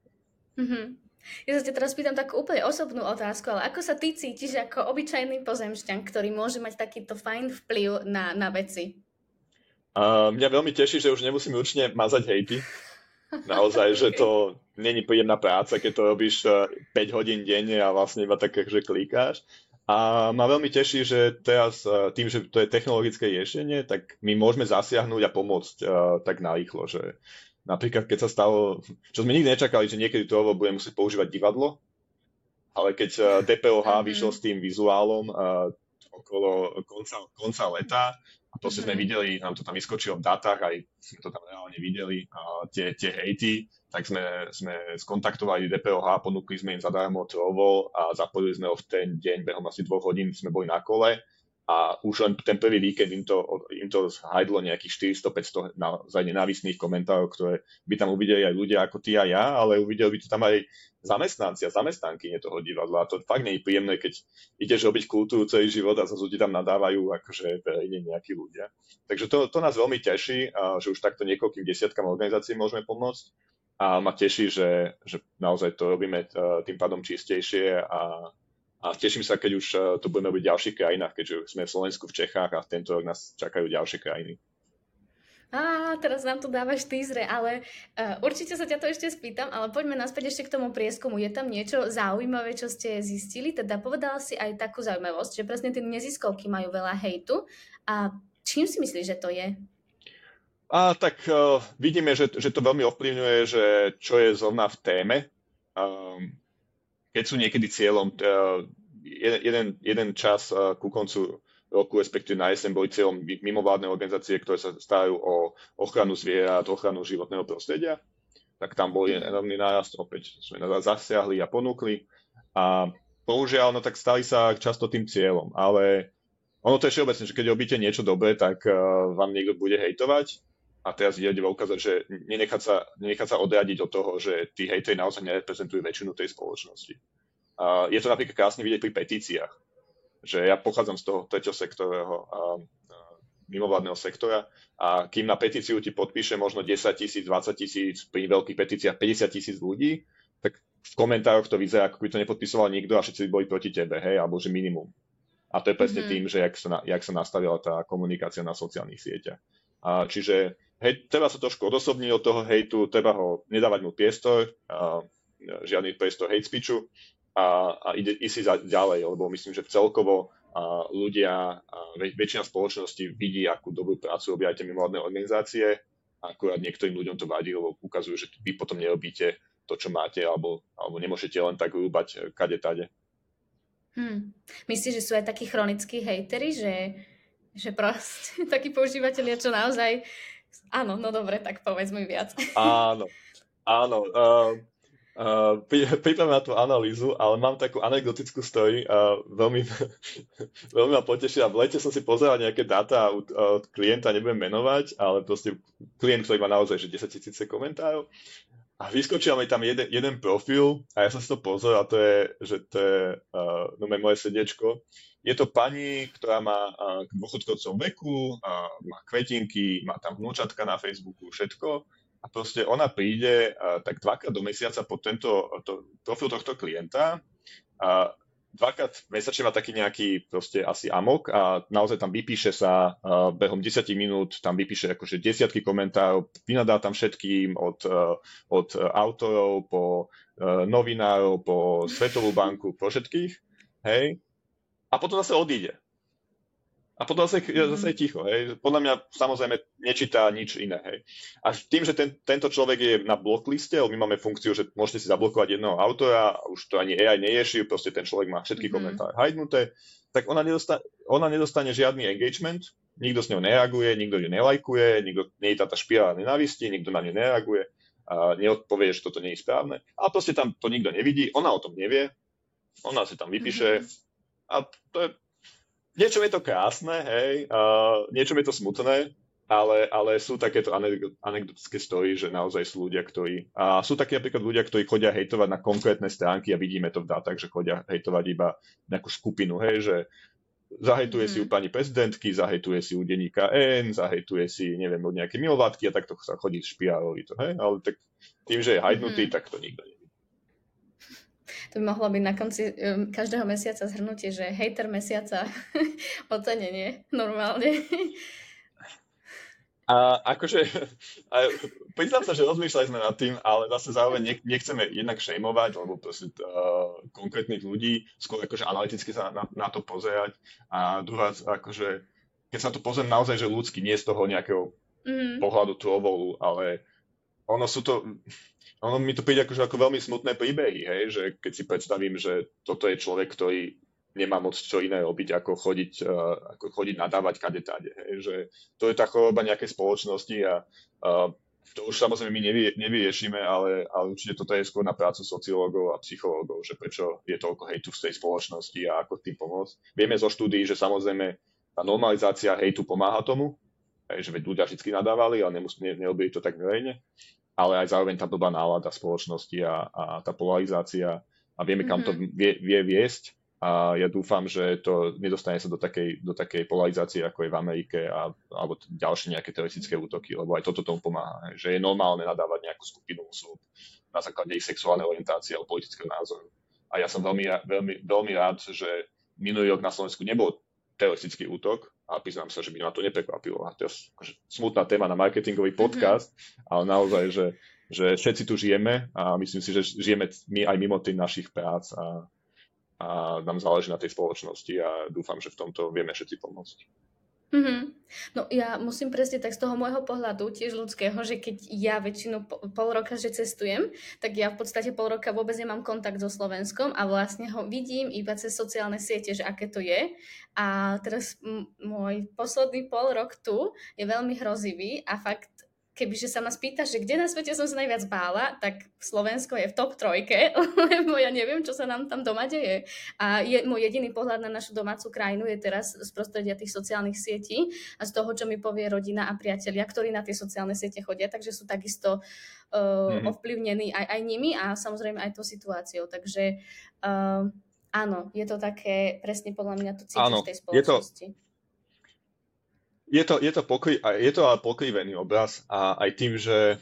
Mm-hmm. Ja sa ťa teraz pýtam takú úplne osobnú otázku, ale ako sa ty cítiš ako obyčajný pozemšťan, ktorý môže mať takýto fajn vplyv na, na veci? Uh, mňa veľmi teší, že už nemusím určite mazať hejty. [laughs] Naozaj, že to není príjemná práca, keď to robíš 5 hodín denne a vlastne iba tak, že klikáš. A ma veľmi teší, že teraz e, tým, že to je technologické riešenie, tak my môžeme zasiahnuť a pomôcť uh, tak narýchlo, že napríklad keď sa stalo, čo sme nikdy nečakali, že niekedy to bude musieť používať divadlo, ale keď uh, DPOH mm-hmm. vyšiel s tým vizuálom uh, okolo konca, konca leta, a to mm-hmm. sme videli, nám to tam vyskočilo v datách, aj sme to tam reálne videli, uh, tie, tie hejty, tak sme, sme skontaktovali DPOH, ponúkli sme im zadarmo trovo a zapojili sme ho v ten deň, behom asi dvoch hodín sme boli na kole a už len ten prvý víkend im to, im to hajdlo nejakých 400-500 naozaj nenávistných komentárov, ktoré by tam uvideli aj ľudia ako ty a ja, ale uvideli by to tam aj zamestnanci a zamestnanky toho divadla. A to fakt nie je príjemné, keď ideš robiť kultúru celý život a zase ľudí tam nadávajú akože verejne nejakí ľudia. Takže to, to nás veľmi teší, že už takto niekoľkým desiatkam organizácií môžeme pomôcť a ma teší, že, že naozaj to robíme tým pádom čistejšie a, a teším sa, keď už uh, to budeme robiť v ďalších krajinách, keďže sme v Slovensku, v Čechách a tento rok nás čakajú ďalšie krajiny. Á, teraz nám tu dávaš týzre, ale uh, určite sa ťa to ešte spýtam, ale poďme naspäť ešte k tomu prieskumu. Je tam niečo zaujímavé, čo ste zistili? Teda povedala si aj takú zaujímavosť, že presne tie neziskovky majú veľa hejtu. A čím si myslíš, že to je? A tak uh, vidíme, že, že to veľmi ovplyvňuje, že čo je zrovna v téme. Um, keď sú niekedy cieľom, uh, jeden, jeden čas uh, ku koncu roku, respektíve na jeseň boli cieľom mimovládne organizácie, ktoré sa starajú o ochranu zvierat, ochranu životného prostredia, tak tam bol enormný nárast, opäť sme zasiahli a ponúkli. A bohužiaľ, no tak stali sa často tým cieľom, ale ono to je všeobecné, že keď robíte niečo dobré, tak uh, vám niekto bude hejtovať a teraz ide ukázať, že nenechať sa, nenechať sa odradiť od toho, že tí hejteri naozaj nereprezentujú väčšinu tej spoločnosti. A je to napríklad krásne vidieť pri petíciách, že ja pochádzam z toho treťosektorového a, a mimovládneho sektora a kým na petíciu ti podpíše možno 10 tisíc, 20 tisíc, pri veľkých petíciách 50 tisíc ľudí, tak v komentároch to vyzerá, ako by to nepodpisoval nikto a všetci boli proti tebe, hej, alebo že minimum. A to je presne mm-hmm. tým, že jak sa, jak sa nastavila tá komunikácia na sociálnych sieťach. A čiže hej, treba sa trošku odosobniť od toho hejtu, treba ho nedávať mu priestor, a, žiadny priestor hate speechu a, a ide, ísť si ďalej, lebo myslím, že celkovo a ľudia, a väčšina spoločnosti vidí, akú dobrú prácu robia aj tie mimovládne organizácie, akurát niektorým ľuďom to vadí, lebo ukazujú, že vy potom nerobíte to, čo máte, alebo, alebo nemôžete len tak rúbať kade tade. Hmm. Myslíš, že sú aj takí chronickí hejteri, že, že proste [laughs] takí používateľia, čo naozaj... Áno, no dobre, tak povedz mi viac. [laughs] Áno, áno. Uh, Uh, pripravím na tú analýzu, ale mám takú anekdotickú story. Uh, veľmi, [laughs] veľmi ma potešila. V lete som si pozeral nejaké dáta od, od klienta, nebudem menovať, ale proste klient, ktorý má naozaj že 10 tisíce komentárov. A vyskočil mi tam jeden, jeden profil a ja som si to pozrel a to je, že to je uh, no moje srdiečko. Je to pani, ktorá má uh, dôchodkovcom veku, uh, má kvetinky, má tam vnúčatka na Facebooku, všetko a proste ona príde uh, tak dvakrát do mesiaca pod tento to, profil tohto klienta a dvakrát mesačne má taký nejaký proste asi amok a naozaj tam vypíše sa uh, behom 10 minút, tam vypíše akože desiatky komentárov, vynadá tam všetkým od, uh, od autorov po uh, novinárov, po Svetovú banku, po všetkých, hej, a potom zase odíde. A potom zase, mm. zase je ticho. Hej. Podľa mňa samozrejme nečítá nič iné. Hej. A tým, že ten, tento človek je na blokliste, my máme funkciu, že môžete si zablokovať jedného autora, už to ani AI nerieši, proste ten človek má všetky mm. komentáre hajdnuté, tak ona nedostane, ona nedostane žiadny engagement, nikto s ňou nereaguje, nikto ju nelajkuje, nikto, nie je tá špirála nenavisti, nikto na ňu nereaguje, a neodpovie, že toto nie je správne. A proste tam to nikto nevidí, ona o tom nevie, ona si tam vypíše mm-hmm. a to je niečo je to krásne, hej, uh, niečo je to smutné, ale, ale sú takéto anekdotické story, že naozaj sú ľudia, ktorí... A sú takí napríklad ľudia, ktorí chodia hejtovať na konkrétne stránky a vidíme to v dátach, že chodia hejtovať iba nejakú skupinu, hej, že zahejtuje mm. si u pani prezidentky, zahejtuje si u denníka N, zahejtuje si, neviem, od nejaké milovátky a takto sa chodí špiálovi to, hej, ale tak tým, že je hajdnutý, mm. tak to nikto. To by mohlo byť na konci každého mesiaca zhrnutie, že hater mesiaca [laughs] ocenenie normálne. A akože, a priznám sa, že rozmýšľali sme nad tým, ale zase zároveň nechceme jednak šejmovať, lebo proste uh, konkrétnych ľudí, skôr akože analyticky sa na, na to pozerať. A druhá, akože, keď sa to pozriem naozaj, že ľudský, nie z toho nejakého mm. pohľadu trovolu, ale ono sú to, ono mi to príde akože ako veľmi smutné príbehy, hej, že keď si predstavím, že toto je človek, ktorý nemá moc čo iné robiť, ako chodiť, uh, ako chodiť nadávať kade tade. Hej, že to je tá choroba nejakej spoločnosti a uh, to už samozrejme my nevie, nevyriešime, ale, ale určite toto je skôr na prácu sociológov a psychológov, že prečo je toľko hejtu v tej spoločnosti a ako tým pomôcť. Vieme zo štúdií, že samozrejme tá normalizácia hejtu pomáha tomu, hej, že veď ľudia vždy nadávali, ale nemus, ne, neobili to tak verejne ale aj zároveň tá blbá nálada spoločnosti a, a tá polarizácia a vieme, kam mm-hmm. to mhm. vie, vie viesť a ja dúfam, že to nedostane sa do takej, do takej polarizácie, ako je v Amerike a, alebo ďalšie nejaké teroristické útoky, lebo aj toto tomu pomáha, že je normálne nadávať nejakú skupinu osôb na základe ich sexuálnej orientácie alebo politického názoru. A ja som veľmi, veľmi, veľmi rád, že minulý rok na Slovensku nebol teroristický útok, a priznám sa, že by ma to neprekvapilo. A to je akože smutná téma na marketingový mhm. podcast, mm-hmm. ale naozaj, že, že všetci tu žijeme a myslím si, že žijeme my aj mimo tých našich prác a, a nám záleží na tej spoločnosti a dúfam, že v tomto vieme všetci pomôcť. Mm-hmm. No ja musím presne tak z toho môjho pohľadu, tiež ľudského, že keď ja väčšinu pol roka, že cestujem, tak ja v podstate pol roka vôbec nemám kontakt so Slovenskom a vlastne ho vidím iba cez sociálne siete, že aké to je. A teraz m- môj posledný pol rok tu je veľmi hrozivý a fakt kebyže sa ma spýtaš, že kde na svete som sa najviac bála, tak Slovensko je v top trojke, [laughs] lebo ja neviem, čo sa nám tam doma deje. A je, môj jediný pohľad na našu domácu krajinu je teraz z prostredia tých sociálnych sietí a z toho, čo mi povie rodina a priatelia, ktorí na tie sociálne siete chodia, takže sú takisto uh, mm-hmm. ovplyvnení aj, aj nimi a samozrejme aj tou situáciou. Takže uh, áno, je to také, presne podľa mňa to cítiš v tej spoločnosti. Je to je to, je to, pokry, je to ale pokrivený obraz a aj tým, že,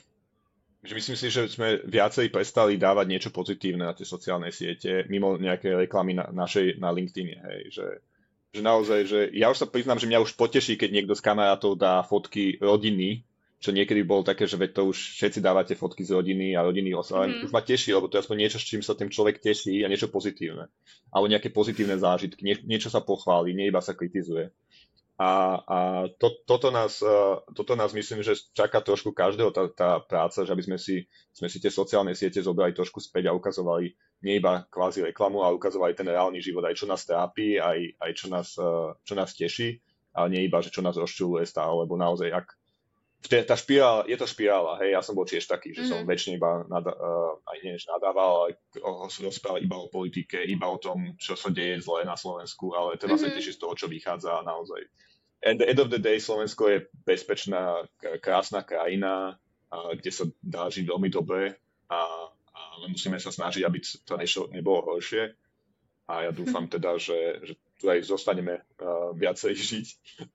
že myslím si, že sme viacej prestali dávať niečo pozitívne na tie sociálne siete, mimo nejaké reklamy na, našej, na LinkedIn, hej, že, že naozaj, že ja už sa priznám, že mňa už poteší, keď niekto z kamarátov dá fotky rodiny, čo niekedy bolo také, že veď to už všetci dávate fotky z rodiny a rodiny oslav. Mm. Už ma teší, lebo to je aspoň niečo, s čím sa ten človek teší a niečo pozitívne. Alebo nejaké pozitívne zážitky, nie, niečo sa pochváli, nie iba sa kritizuje. A, a to, toto, nás, uh, toto nás myslím, že čaká trošku každého tá, tá práca, že aby sme si, sme si tie sociálne siete zobrali trošku späť a ukazovali nie iba kvázi reklamu, ale ukazovali ten reálny život, aj čo nás trápi, aj, aj čo, nás, uh, čo nás teší, ale nie iba, že čo nás rozčuluje stále, lebo naozaj, ak, tá špirála, je to špirála, hej, ja som bol tiež taký, že mm. som mhm. väčšine iba nada, uh, aj nie, nadával, ale rozprával iba o politike, iba o tom, čo sa deje zle na Slovensku, ale treba mm-hmm. sa tešiť z toho, čo vychádza naozaj. At the end of the day Slovensko je bezpečná, krásna krajina, kde sa dá žiť veľmi dobre a, a musíme sa snažiť, aby to nešlo, nebolo horšie. A ja dúfam [laughs] teda, že, že tu aj zostaneme uh, viacej žiť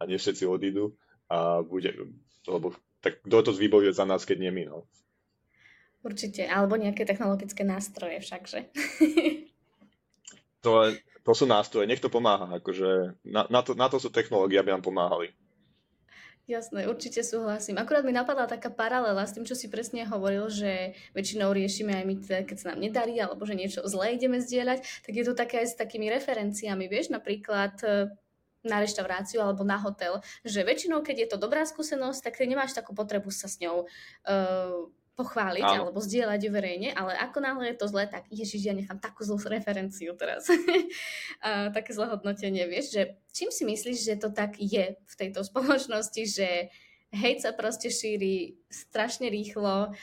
a nie všetci odídu a bude, lebo tak kto to zvýbojuje za nás, keď nie my, no. Určite, alebo nejaké technologické nástroje všakže. to, to sú nástroje, nech to pomáha, akože na, na, to, na to sú technológie, aby nám pomáhali. Jasné, určite súhlasím. Akurát mi napadla taká paralela s tým, čo si presne hovoril, že väčšinou riešime aj my, keď sa nám nedarí, alebo že niečo zlé ideme zdieľať, tak je to také aj s takými referenciami, vieš, napríklad na reštauráciu alebo na hotel, že väčšinou, keď je to dobrá skúsenosť, tak ty nemáš takú potrebu sa s ňou uh, pochváliť Áno. alebo zdieľať ju verejne, ale ako náhle je to zlé, tak ježiš, ja nechám takú zlú referenciu teraz. [laughs] uh, také zlé hodnotenie, vieš, že čím si myslíš, že to tak je v tejto spoločnosti, že hejt sa proste šíri strašne rýchlo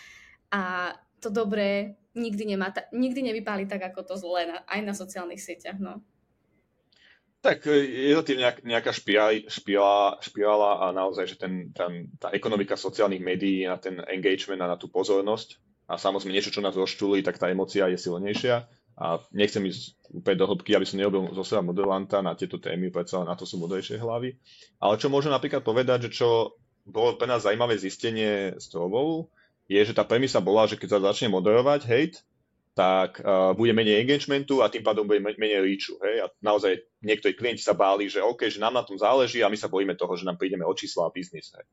a to dobré nikdy, nemá ta, nikdy nevypáli tak, ako to zlé na, aj na sociálnych sieťach, no. Tak e, je to tým nejak, nejaká špirála, špirála a naozaj, že ten, ten, tá ekonomika sociálnych médií na ten engagement a na tú pozornosť a samozrejme niečo, čo nás rozčulí, tak tá emocia je silnejšia a nechcem ísť úplne do hĺbky, aby som nerobil zo seba modelanta na tieto témy, predsa na to sú modrejšie hlavy. Ale čo môžem napríklad povedať, že čo bolo pre nás zaujímavé zistenie z toho, je, že tá premisa bola, že keď sa začne moderovať hate, tak uh, bude menej engagementu a tým pádom bude menej reachu. Hej? A naozaj niektorí klienti sa báli, že OK, že nám na tom záleží a my sa bojíme toho, že nám prídeme o čísla a biznis. Hej?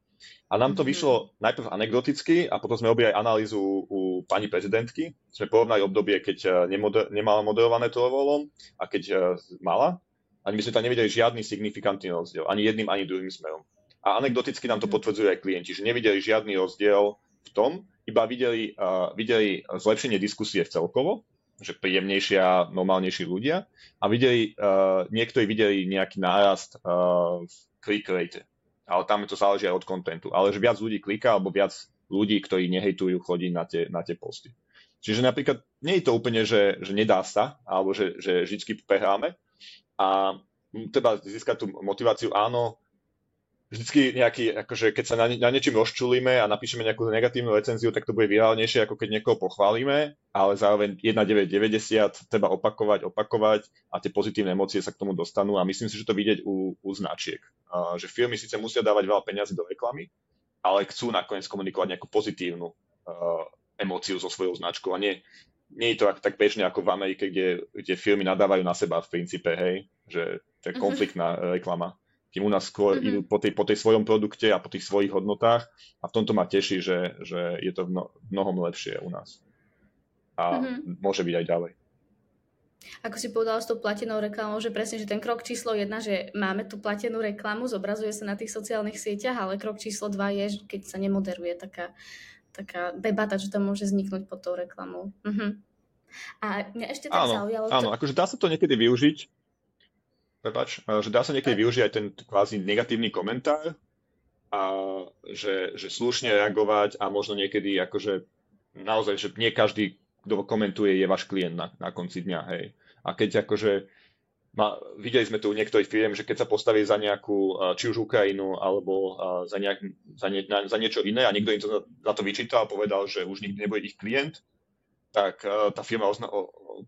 A nám to mhm. vyšlo najprv anekdoticky a potom sme robili aj analýzu u pani prezidentky. Sme porovnali obdobie, keď uh, nemoder- nemala moderované to volom a keď uh, mala. A my sme tam nevideli žiadny signifikantný rozdiel, ani jedným, ani druhým smerom. A anekdoticky nám to mhm. potvrdzujú aj klienti, že nevideli žiadny rozdiel v tom, iba videli, uh, videli zlepšenie diskusie celkovo, že príjemnejšia, normálnejší ľudia a videli, uh, niektorí videli nejaký nárast uh, v click rate. Ale tam to záleží aj od kontentu. Ale že viac ľudí kliká, alebo viac ľudí, ktorí nehejtujú, chodí na tie, na tie posty. Čiže napríklad nie je to úplne, že, že nedá sa, alebo že, že vždy prehráme. A treba získať tú motiváciu, áno, vždycky nejaký, akože keď sa na, na niečím rozčulíme a napíšeme nejakú negatívnu recenziu, tak to bude virálnejšie, ako keď niekoho pochválime, ale zároveň 1,990 treba opakovať, opakovať a tie pozitívne emócie sa k tomu dostanú a myslím si, že to vidieť u, u značiek. Uh, že firmy síce musia dávať veľa peniazy do reklamy, ale chcú nakoniec komunikovať nejakú pozitívnu uh, emóciu so svojou značkou a nie, nie je to tak bežne ako v Amerike, kde, kde firmy nadávajú na seba v princípe, hej, že to je mhm. konfliktná uh-huh. reklama kým u nás skôr mm-hmm. idú po tej, po tej svojom produkte a po tých svojich hodnotách a v tomto ma teší, že, že je to mno, mnohom lepšie u nás. A mm-hmm. môže byť aj ďalej. Ako si povedala s tou platenou reklamou, že presne, že ten krok číslo jedna, že máme tú platenú reklamu, zobrazuje sa na tých sociálnych sieťach, ale krok číslo dva je, keď sa nemoderuje taká, taká debata, že to môže vzniknúť pod tou reklamou. Uh-huh. A mňa ešte tak áno, zaujalo... Áno, to... akože dá sa to niekedy využiť, Prepač, že dá sa niekedy využiť aj ten kvázi negatívny komentár a že, že slušne reagovať a možno niekedy akože naozaj, že nie každý, kto komentuje, je váš klient na, na konci dňa, hej. A keď akože ma, videli sme tu u niektorých firiem, že keď sa postaví za nejakú, či už Ukrajinu, alebo za, nejak, za, nie, na, za niečo iné a niekto im to za to vyčítal a povedal, že už nikdy nebude ich klient, tak tá firma ozna,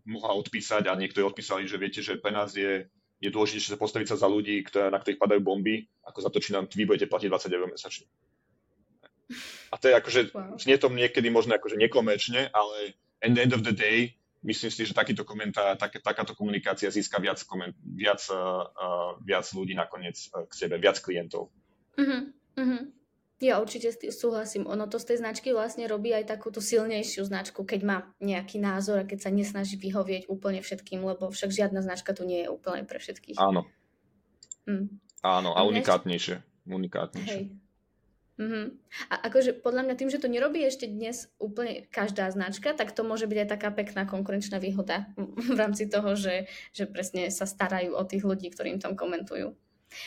mohla odpísať a niektorí odpísali, že viete, že pre nás je je dôležité sa postaviť sa za ľudí, ktoré, na ktorých padajú bomby, ako za to, či nám vy budete platiť 20 eur mesačne. A to je akože, wow. znie to niekedy možno akože nekomerčne, ale at the end of the day, myslím si, že takýto komentár, tak, takáto komunikácia získa viac, koment, viac, uh, viac ľudí nakoniec uh, k sebe, viac klientov. Uh-huh, uh-huh. Ja určite súhlasím. Ono to z tej značky vlastne robí aj takúto silnejšiu značku, keď má nejaký názor a keď sa nesnaží vyhovieť úplne všetkým, lebo však žiadna značka tu nie je úplne pre všetkých. Áno. Mm. Áno, a, a unikátnejšie. Unikátnejšie. Hej. Uh-huh. A akože podľa mňa tým, že to nerobí ešte dnes úplne každá značka, tak to môže byť aj taká pekná konkurenčná výhoda v rámci toho, že, že presne sa starajú o tých ľudí, ktorým tam komentujú.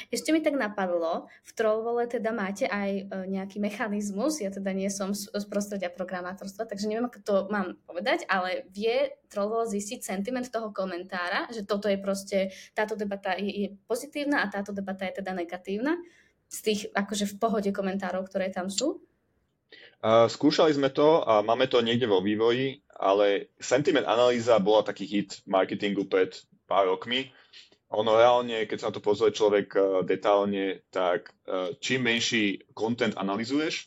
Ešte mi tak napadlo, v Trollvole teda máte aj e, nejaký mechanizmus, ja teda nie som z, prostredia programátorstva, takže neviem, ako to mám povedať, ale vie Trollvole zistiť sentiment toho komentára, že toto je proste, táto debata je, je pozitívna a táto debata je teda negatívna z tých akože v pohode komentárov, ktoré tam sú? Uh, skúšali sme to a máme to niekde vo vývoji, ale sentiment analýza bola taký hit marketingu pred pár rokmi. Ono reálne, keď sa na to pozrie človek uh, detálne, tak uh, čím menší content analizuješ,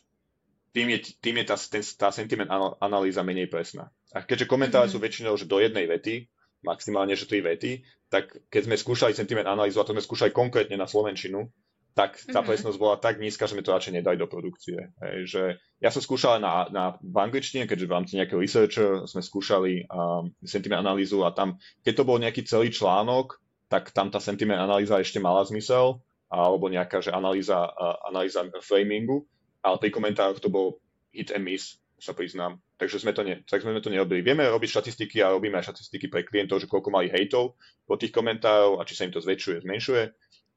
tým je, tým je tá, ten, tá sentiment analýza menej presná. A keďže komentáre mm-hmm. sú väčšinou že do jednej vety, maximálne že tri vety, tak keď sme skúšali sentiment analýzu, a to sme skúšali konkrétne na Slovenčinu, tak tá mm-hmm. presnosť bola tak nízka, že sme to radšej nedali do produkcie. Hej, že ja som skúšal na, na, v angličtine, keďže v rámci nejakého researcher sme skúšali um, sentiment analýzu a tam, keď to bol nejaký celý článok, tak tam tá sentiment analýza ešte mala zmysel, alebo nejaká že analýza, analýza framingu, ale pri komentároch to bol hit and miss, sa priznám. Takže sme to, ne, tak sme to nerobili. Vieme robiť štatistiky a robíme aj štatistiky pre klientov, že koľko mali hejtov po tých komentárov a či sa im to zväčšuje, zmenšuje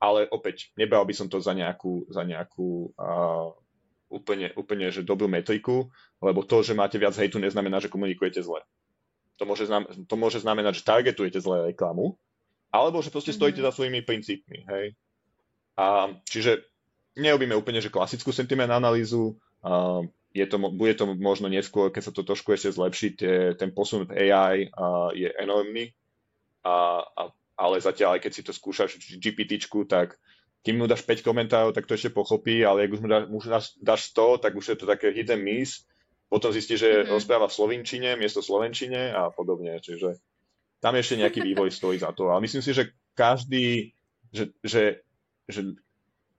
ale opäť nebral by som to za nejakú, za nejakú uh, úplne, úplne že dobrú metriku, lebo to, že máte viac hejtu, neznamená, že komunikujete zle. To môže, znam, to môže znamenať, že targetujete zle reklamu, alebo že proste stojíte mm-hmm. za svojimi princípmi. Hej? A, čiže nerobíme úplne že klasickú sentiment analýzu, uh, je to, bude to možno neskôr, keď sa to trošku ešte zlepší, tie, ten posun v AI uh, je enormný a, a ale zatiaľ, aj keď si to skúšaš GPT, tak kým mu dáš 5 komentárov, tak to ešte pochopí, ale ak už mu dáš, už dáš, dáš 100, tak už je to také and miss. Potom zistí, že mm-hmm. rozpráva v slovinčine miesto slovenčine a podobne. Čiže tam ešte nejaký vývoj stojí za to. Ale myslím si, že každý, že, že, že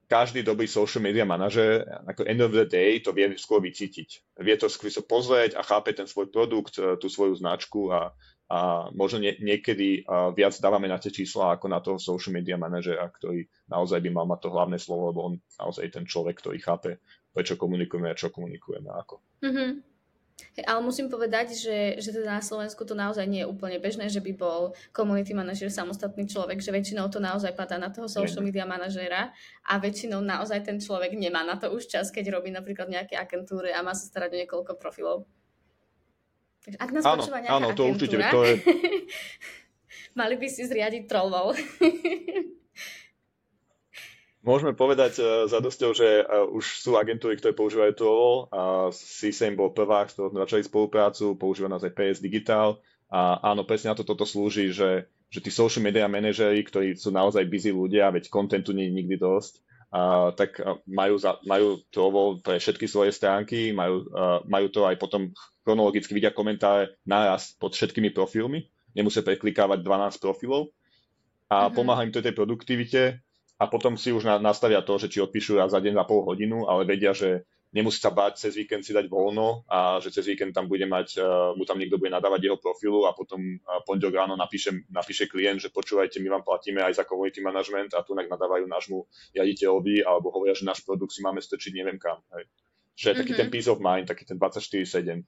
každý dobrý social media manažer, ako end of the day, to vie skôr vycítiť. Vie to skôr pozrieť a chápe ten svoj produkt, tú svoju značku a, a možno nie, niekedy uh, viac dávame na tie čísla ako na toho social media manažera, ktorý naozaj by mal mať to hlavné slovo, lebo on naozaj ten človek, ktorý chápe, prečo komunikujeme a čo komunikujeme ako. Mm-hmm. Hey, ale musím povedať, že, že teda na Slovensku to naozaj nie je úplne bežné, že by bol community manažer samostatný človek, že väčšinou to naozaj padá na toho social media manažera a väčšinou naozaj ten človek nemá na to už čas, keď robí napríklad nejaké agentúry a má sa starať o niekoľko profilov. Takže ak nás áno, áno, to agentúra, určite, to je... [laughs] mali by si zriadiť trollov. [laughs] Môžeme povedať uh, za dosťou, že uh, už sú agentúry, ktoré používajú trollov a CSAM bol prvá, s ktorou sme začali spoluprácu, používa nás aj PS Digital. A áno, presne na to toto slúži, že, že tí social media manažery, ktorí sú naozaj busy ľudia, veď kontentu nie je nikdy dosť, Uh, tak majú, za, majú trovo pre všetky svoje stránky, majú, uh, majú to aj potom chronologicky vidia komentáre naraz pod všetkými profilmi, nemusia preklikávať 12 profilov. A uh-huh. pomáha im to tej produktivite a potom si už na, nastavia to, že či odpíšu raz za deň za pol hodinu, ale vedia, že nemusí sa báť cez víkend si dať voľno a že cez víkend tam bude mať, uh, mu tam niekto bude nadávať jeho profilu a potom uh, pondelok ráno napíše, napíše klient, že počúvajte, my vám platíme aj za community management a tu nadávajú nášmu riaditeľovi alebo hovoria, že náš produkt si máme strčiť neviem kam. Hej. Že mm-hmm. taký ten peace of mind, taký ten 24-7.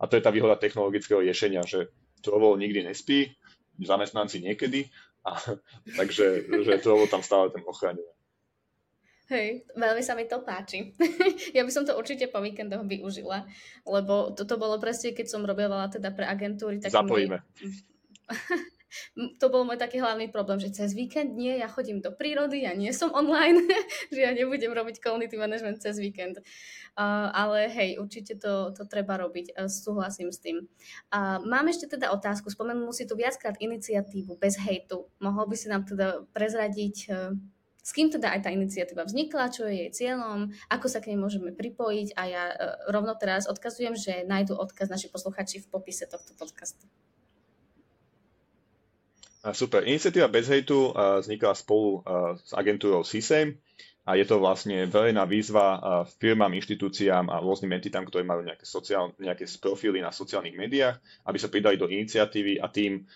A to je tá výhoda technologického riešenia, že Trovo nikdy nespí, zamestnanci niekedy, a, takže že Trovo tam stále ten ochraňuje. Hej, veľmi sa mi to páči. [laughs] ja by som to určite po víkendoch využila, lebo toto bolo presne, keď som robila teda pre agentúry. Tak Zapojíme. Mi... [laughs] to bol môj taký hlavný problém, že cez víkend nie, ja chodím do prírody, ja nie som online, [laughs] že ja nebudem robiť community management cez víkend. Uh, ale hej, určite to, to treba robiť, uh, súhlasím s tým. Uh, mám ešte teda otázku, spomenul si tu viackrát iniciatívu bez hejtu. Mohol by si nám teda prezradiť uh, s kým teda aj tá iniciatíva vznikla, čo je jej cieľom, ako sa k nej môžeme pripojiť a ja uh, rovno teraz odkazujem, že nájdu odkaz naši posluchači v popise tohto podcastu. Super. Iniciatíva bez hejtu vznikla spolu s agentúrou CSAM a je to vlastne verejná výzva firmám, inštitúciám a rôznym entitám, ktoré majú nejaké, sociál, nejaké profily na sociálnych médiách, aby sa pridali do iniciatívy a tým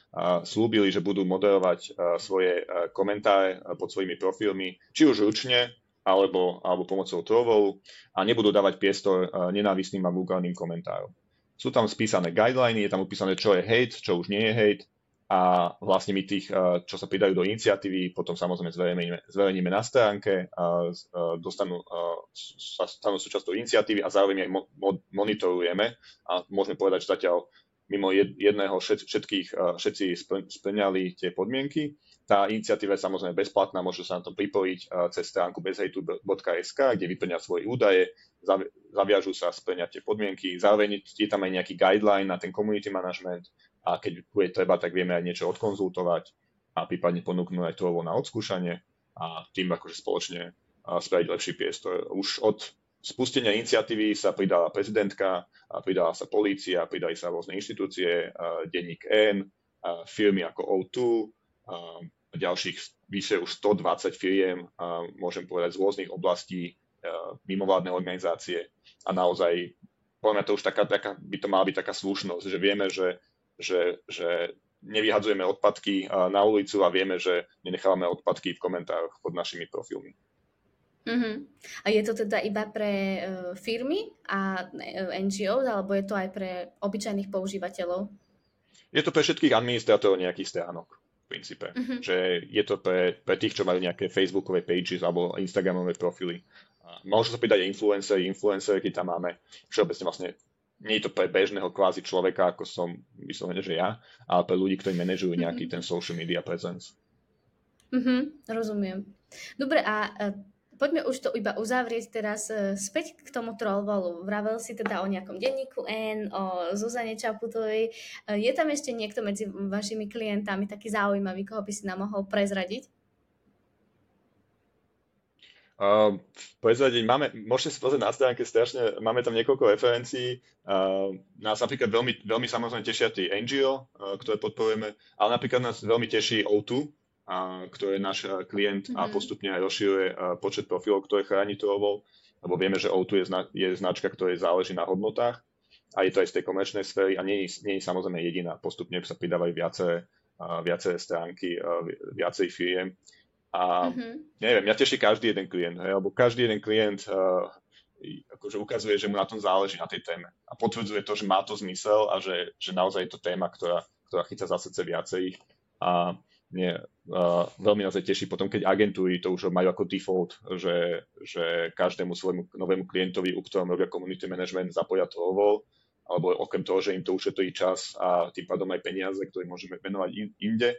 slúbili, že budú moderovať svoje komentáre pod svojimi profilmi, či už ručne, alebo, alebo pomocou trollov a nebudú dávať priestor nenávistným a vulgárnym komentárom. Sú tam spísané guideliny, je tam upísané, čo je hate, čo už nie je hate a vlastne my tých, eh, čo sa pridajú do iniciatívy, potom samozrejme zverejníme, zverejníme na stránke, a eh, dostanú, eh, sa stanú súčasťou iniciatívy a zároveň aj monitorujeme a môžeme povedať, že zatiaľ mimo jedného všetkých, všetci splňali tie podmienky. Tá iniciatíva je samozrejme bezplatná, môžu sa na to pripojiť cez stránku bezhejtu.sk, kde vyplňa svoje údaje, zaviažú sa splňať tie podmienky, zároveň je tam aj nejaký guideline na ten community management, a keď bude treba, tak vieme aj niečo odkonzultovať a prípadne ponúknuť aj to na odskúšanie a tým akože spoločne spraviť lepší priestor. Už od spustenia iniciatívy sa pridala prezidentka, pridala sa polícia, pridali sa rôzne inštitúcie, denník N, firmy ako O2, ďalších vyše už 120 firiem, môžem povedať, z rôznych oblastí, mimovládne organizácie a naozaj, podľa mňa to už taká, taká, by to mala byť taká slušnosť, že vieme, že že, že nevyhadzujeme odpadky na ulicu a vieme, že nenechávame odpadky v komentároch pod našimi profilmi. Uh-huh. A je to teda iba pre uh, firmy a uh, e, NGO, alebo je to aj pre obyčajných používateľov? Je to pre všetkých administrátorov nejakých stránok v princípe. Uh-huh. Že je to pre, pre tých, čo majú nejaké facebookové pages alebo instagramové profily. Môžu sa pridať aj influencery, influencerky tam máme. Všeobecne vlastne nie je to pre bežného kvázi človeka, ako som vyslovene, že ja, ale pre ľudí, ktorí manažujú nejaký mm-hmm. ten social media presence. Mm-hmm, rozumiem. Dobre, a uh, poďme už to iba uzavrieť teraz uh, späť k tomu trollvolu. Vravel si teda o nejakom denníku N, o Zuzane Čaputovej. Uh, je tam ešte niekto medzi vašimi klientami taký zaujímavý, koho by si nám mohol prezradiť? Uh, prezradiť, máme, môžete si pozrieť na stránke strašne, máme tam niekoľko referencií. Uh, nás napríklad veľmi, veľmi samozrejme tešia tie NGO, uh, ktoré podporujeme, ale napríklad nás veľmi teší O2, uh, ktorý je náš uh, klient mm-hmm. a mhm. postupne aj rozširuje uh, počet profilov, ktoré chráni trhovou, lebo vieme, že O2 je, zna- je značka, ktorá záleží na hodnotách a je to aj z tej komerčnej sféry a nie, nie je samozrejme jediná. Postupne sa pridávajú viaceré, viaceré stránky, viacej firiem a mm-hmm. neviem, mňa teší každý jeden klient, hej, lebo každý jeden klient uh, akože ukazuje, že mu na tom záleží na tej téme. A potvrdzuje to, že má to zmysel a že, že naozaj je to téma, ktorá, ktorá chytá za srdce viacerých. A nie, uh, veľmi nás teší potom, keď agentúry to už majú ako default, že, že každému svojmu novému klientovi, u ktorom robia community management, zapoja to ovol, alebo okrem toho, že im to ušetrí čas a tým pádom aj peniaze, ktoré môžeme venovať in, inde,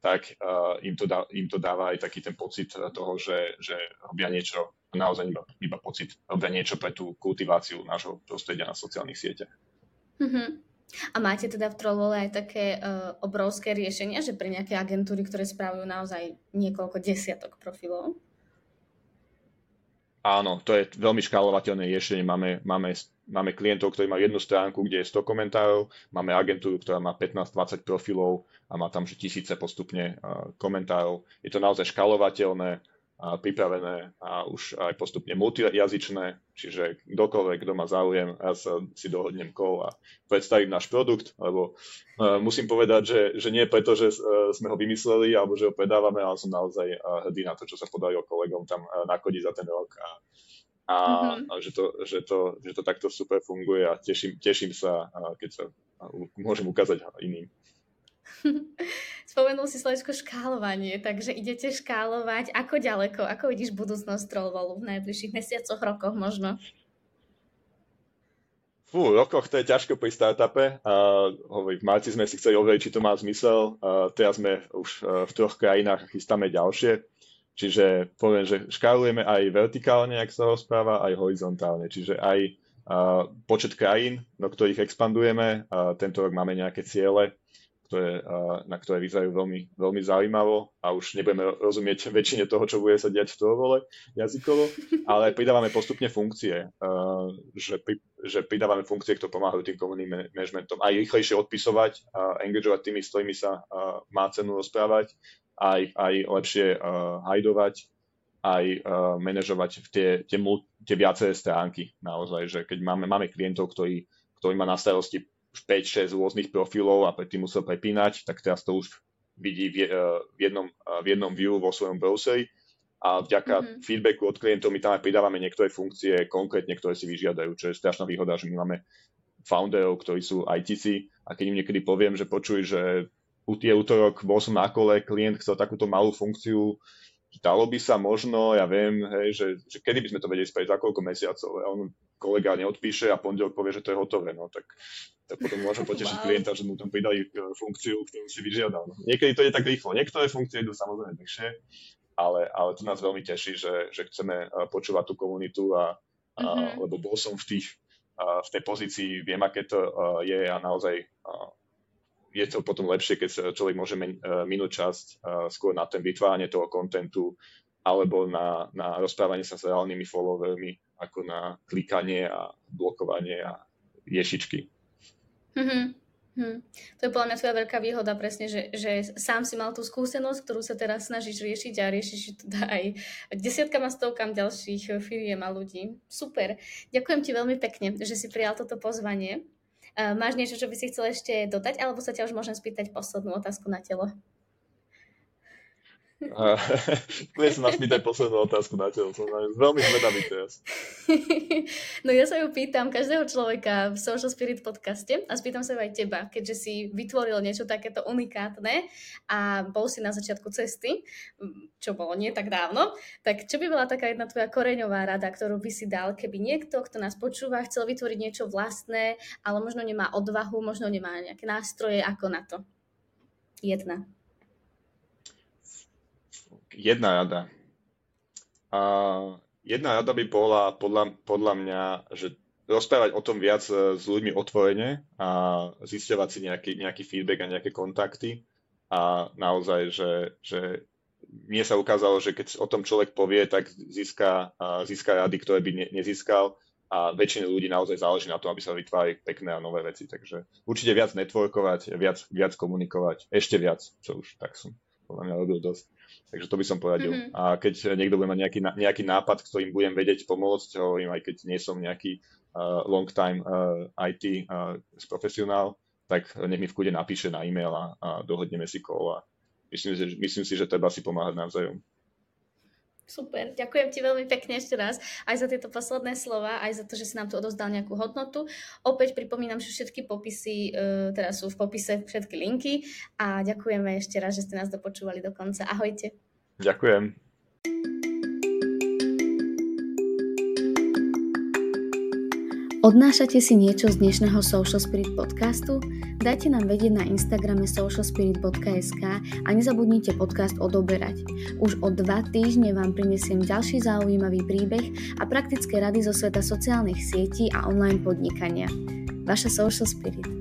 tak uh, im, to dá, im to dáva aj taký ten pocit toho, že, že robia niečo, naozaj iba, iba pocit, robia niečo pre tú kultiváciu nášho prostredia na sociálnych sieťach. Mm-hmm. A máte teda v Trollole aj také uh, obrovské riešenia, že pre nejaké agentúry, ktoré spravujú naozaj niekoľko desiatok profilov? Áno, to je veľmi škálovateľné riešenie. Máme, máme, máme klientov, ktorí majú jednu stránku, kde je 100 komentárov, máme agentúru, ktorá má 15-20 profilov a má tam že tisíce postupne komentárov. Je to naozaj škálovateľné, pripravené a už aj postupne multijazyčné, čiže kdokoľvek, kto má záujem, ja sa si dohodnem kol a predstavím náš produkt, lebo uh, musím povedať, že, že nie preto, že uh, sme ho vymysleli alebo že ho predávame, ale som naozaj uh, hrdý na to, čo sa podarilo kolegom tam nakodiť za ten rok a, a, mm-hmm. že, to, že, to, že to takto super funguje a teším, teším sa, keď sa môžem ukázať iným. [laughs] Spomenul si slovičko škálovanie, takže idete škálovať. Ako ďaleko? Ako vidíš budúcnosť Trollwallu v najbližších mesiacoch, rokoch možno? Fú, rokoch to je ťažko pri startupe. Uh, v marci sme si chceli overiť, či to má zmysel. Uh, teraz sme už uh, v troch krajinách a chystáme ďalšie. Čiže poviem, že škálujeme aj vertikálne, ak sa rozpráva, aj horizontálne. Čiže aj uh, počet krajín, do ktorých expandujeme. Uh, tento rok máme nejaké ciele ktoré, na ktoré vyzerajú veľmi, veľmi zaujímavo a už nebudeme rozumieť väčšine toho, čo bude sa diať v vole jazykovo, ale pridávame postupne funkcie, že, pri, že pridávame funkcie, ktoré pomáhajú tým komunitným managementom aj rýchlejšie odpisovať, engageovať tými, s ktorými sa má cenu rozprávať, aj, aj lepšie hajdovať. Aj manažovať tie, tie, tie viaceré stránky naozaj, že keď máme, máme klientov, ktorí, ktorí má na starosti 5-6 rôznych profilov a predtým musel prepínať, tak teraz to už vidí v, v, jednom, v jednom view vo svojom browseri a vďaka mm-hmm. feedbacku od klientov my tam aj pridávame niektoré funkcie konkrétne, ktoré si vyžiadajú, čo je strašná výhoda, že my máme founderov, ktorí sú ITC a keď im niekedy poviem, že počuj, že u tie útorok bol som na kole, klient chcel takúto malú funkciu, dalo by sa možno, ja viem, hej, že, že kedy by sme to vedeli spraviť, za koľko mesiacov. A on kolega neodpíše a pondelok povie, že to je hotové. No, tak, tak potom môžem potešiť wow. klienta, že mu tam pridali e, funkciu, ktorú si vyžiadal. Niekedy to je tak rýchlo. Niektoré funkcie idú samozrejme dlhšie, ale, ale to nás veľmi teší, že, že chceme e, počúvať tú komunitu, a, a, mm-hmm. lebo bol som v, tých, a, v tej pozícii, viem, aké to a, je a naozaj a, je to potom lepšie, keď človek môže minúť časť skôr na ten vytváranie toho kontentu alebo na, na rozprávanie sa s reálnymi followermi, ako na klikanie a blokovanie a ješičky. Mm-hmm. Hmm. To je podľa mňa tvoja veľká výhoda presne, že, že sám si mal tú skúsenosť, ktorú sa teraz snažíš riešiť a riešiš teda aj desiatkam a stovkám ďalších firiem a ľudí. Super. Ďakujem ti veľmi pekne, že si prijal toto pozvanie. Máš niečo, čo by si chcel ešte dodať, alebo sa ťa už môžem spýtať poslednú otázku na telo? Kľudne sa nás pýtaj poslednú otázku na telo, som veľmi zvedavý teraz. [laughs] No ja sa ju pýtam každého človeka v Social Spirit podcaste a spýtam sa aj teba, keďže si vytvoril niečo takéto unikátne a bol si na začiatku cesty, čo bolo nie tak dávno, tak čo by bola taká jedna tvoja koreňová rada, ktorú by si dal, keby niekto, kto nás počúva, chcel vytvoriť niečo vlastné, ale možno nemá odvahu, možno nemá nejaké nástroje, ako na to? Jedna jedna rada. A jedna rada by bola podľa, podľa mňa, že rozprávať o tom viac e, s ľuďmi otvorene a zisťovať si nejaký, nejaký feedback a nejaké kontakty. A naozaj, že, že mne sa ukázalo, že keď o tom človek povie, tak získa, získa rady, ktoré by ne, nezískal a väčšine ľudí naozaj záleží na tom, aby sa vytvárali pekné a nové veci. Takže určite viac networkovať, viac, viac komunikovať, ešte viac, čo už tak som podľa mňa robil dosť. Takže to by som poradil. Mm-hmm. A keď niekto bude mať nejaký, nejaký nápad, ktorým budem vedieť pomôcť, hovorím, aj keď nie som nejaký uh, long time uh, IT uh, profesionál, tak nech mi v kúde napíše na e-mail a, a dohodneme si a myslím, myslím si, že treba si pomáhať navzájom. Super, ďakujem ti veľmi pekne ešte raz aj za tieto posledné slova, aj za to, že si nám tu odozdal nejakú hodnotu. Opäť pripomínam, že všetky popisy, teda sú v popise všetky linky a ďakujeme ešte raz, že ste nás dopočúvali do konca. Ahojte. Ďakujem. Odnášate si niečo z dnešného Social Spirit podcastu? Dajte nám vedieť na Instagrame socialspirit.sk a nezabudnite podcast odoberať. Už o dva týždne vám prinesiem ďalší zaujímavý príbeh a praktické rady zo sveta sociálnych sietí a online podnikania. Vaša Social Spirit.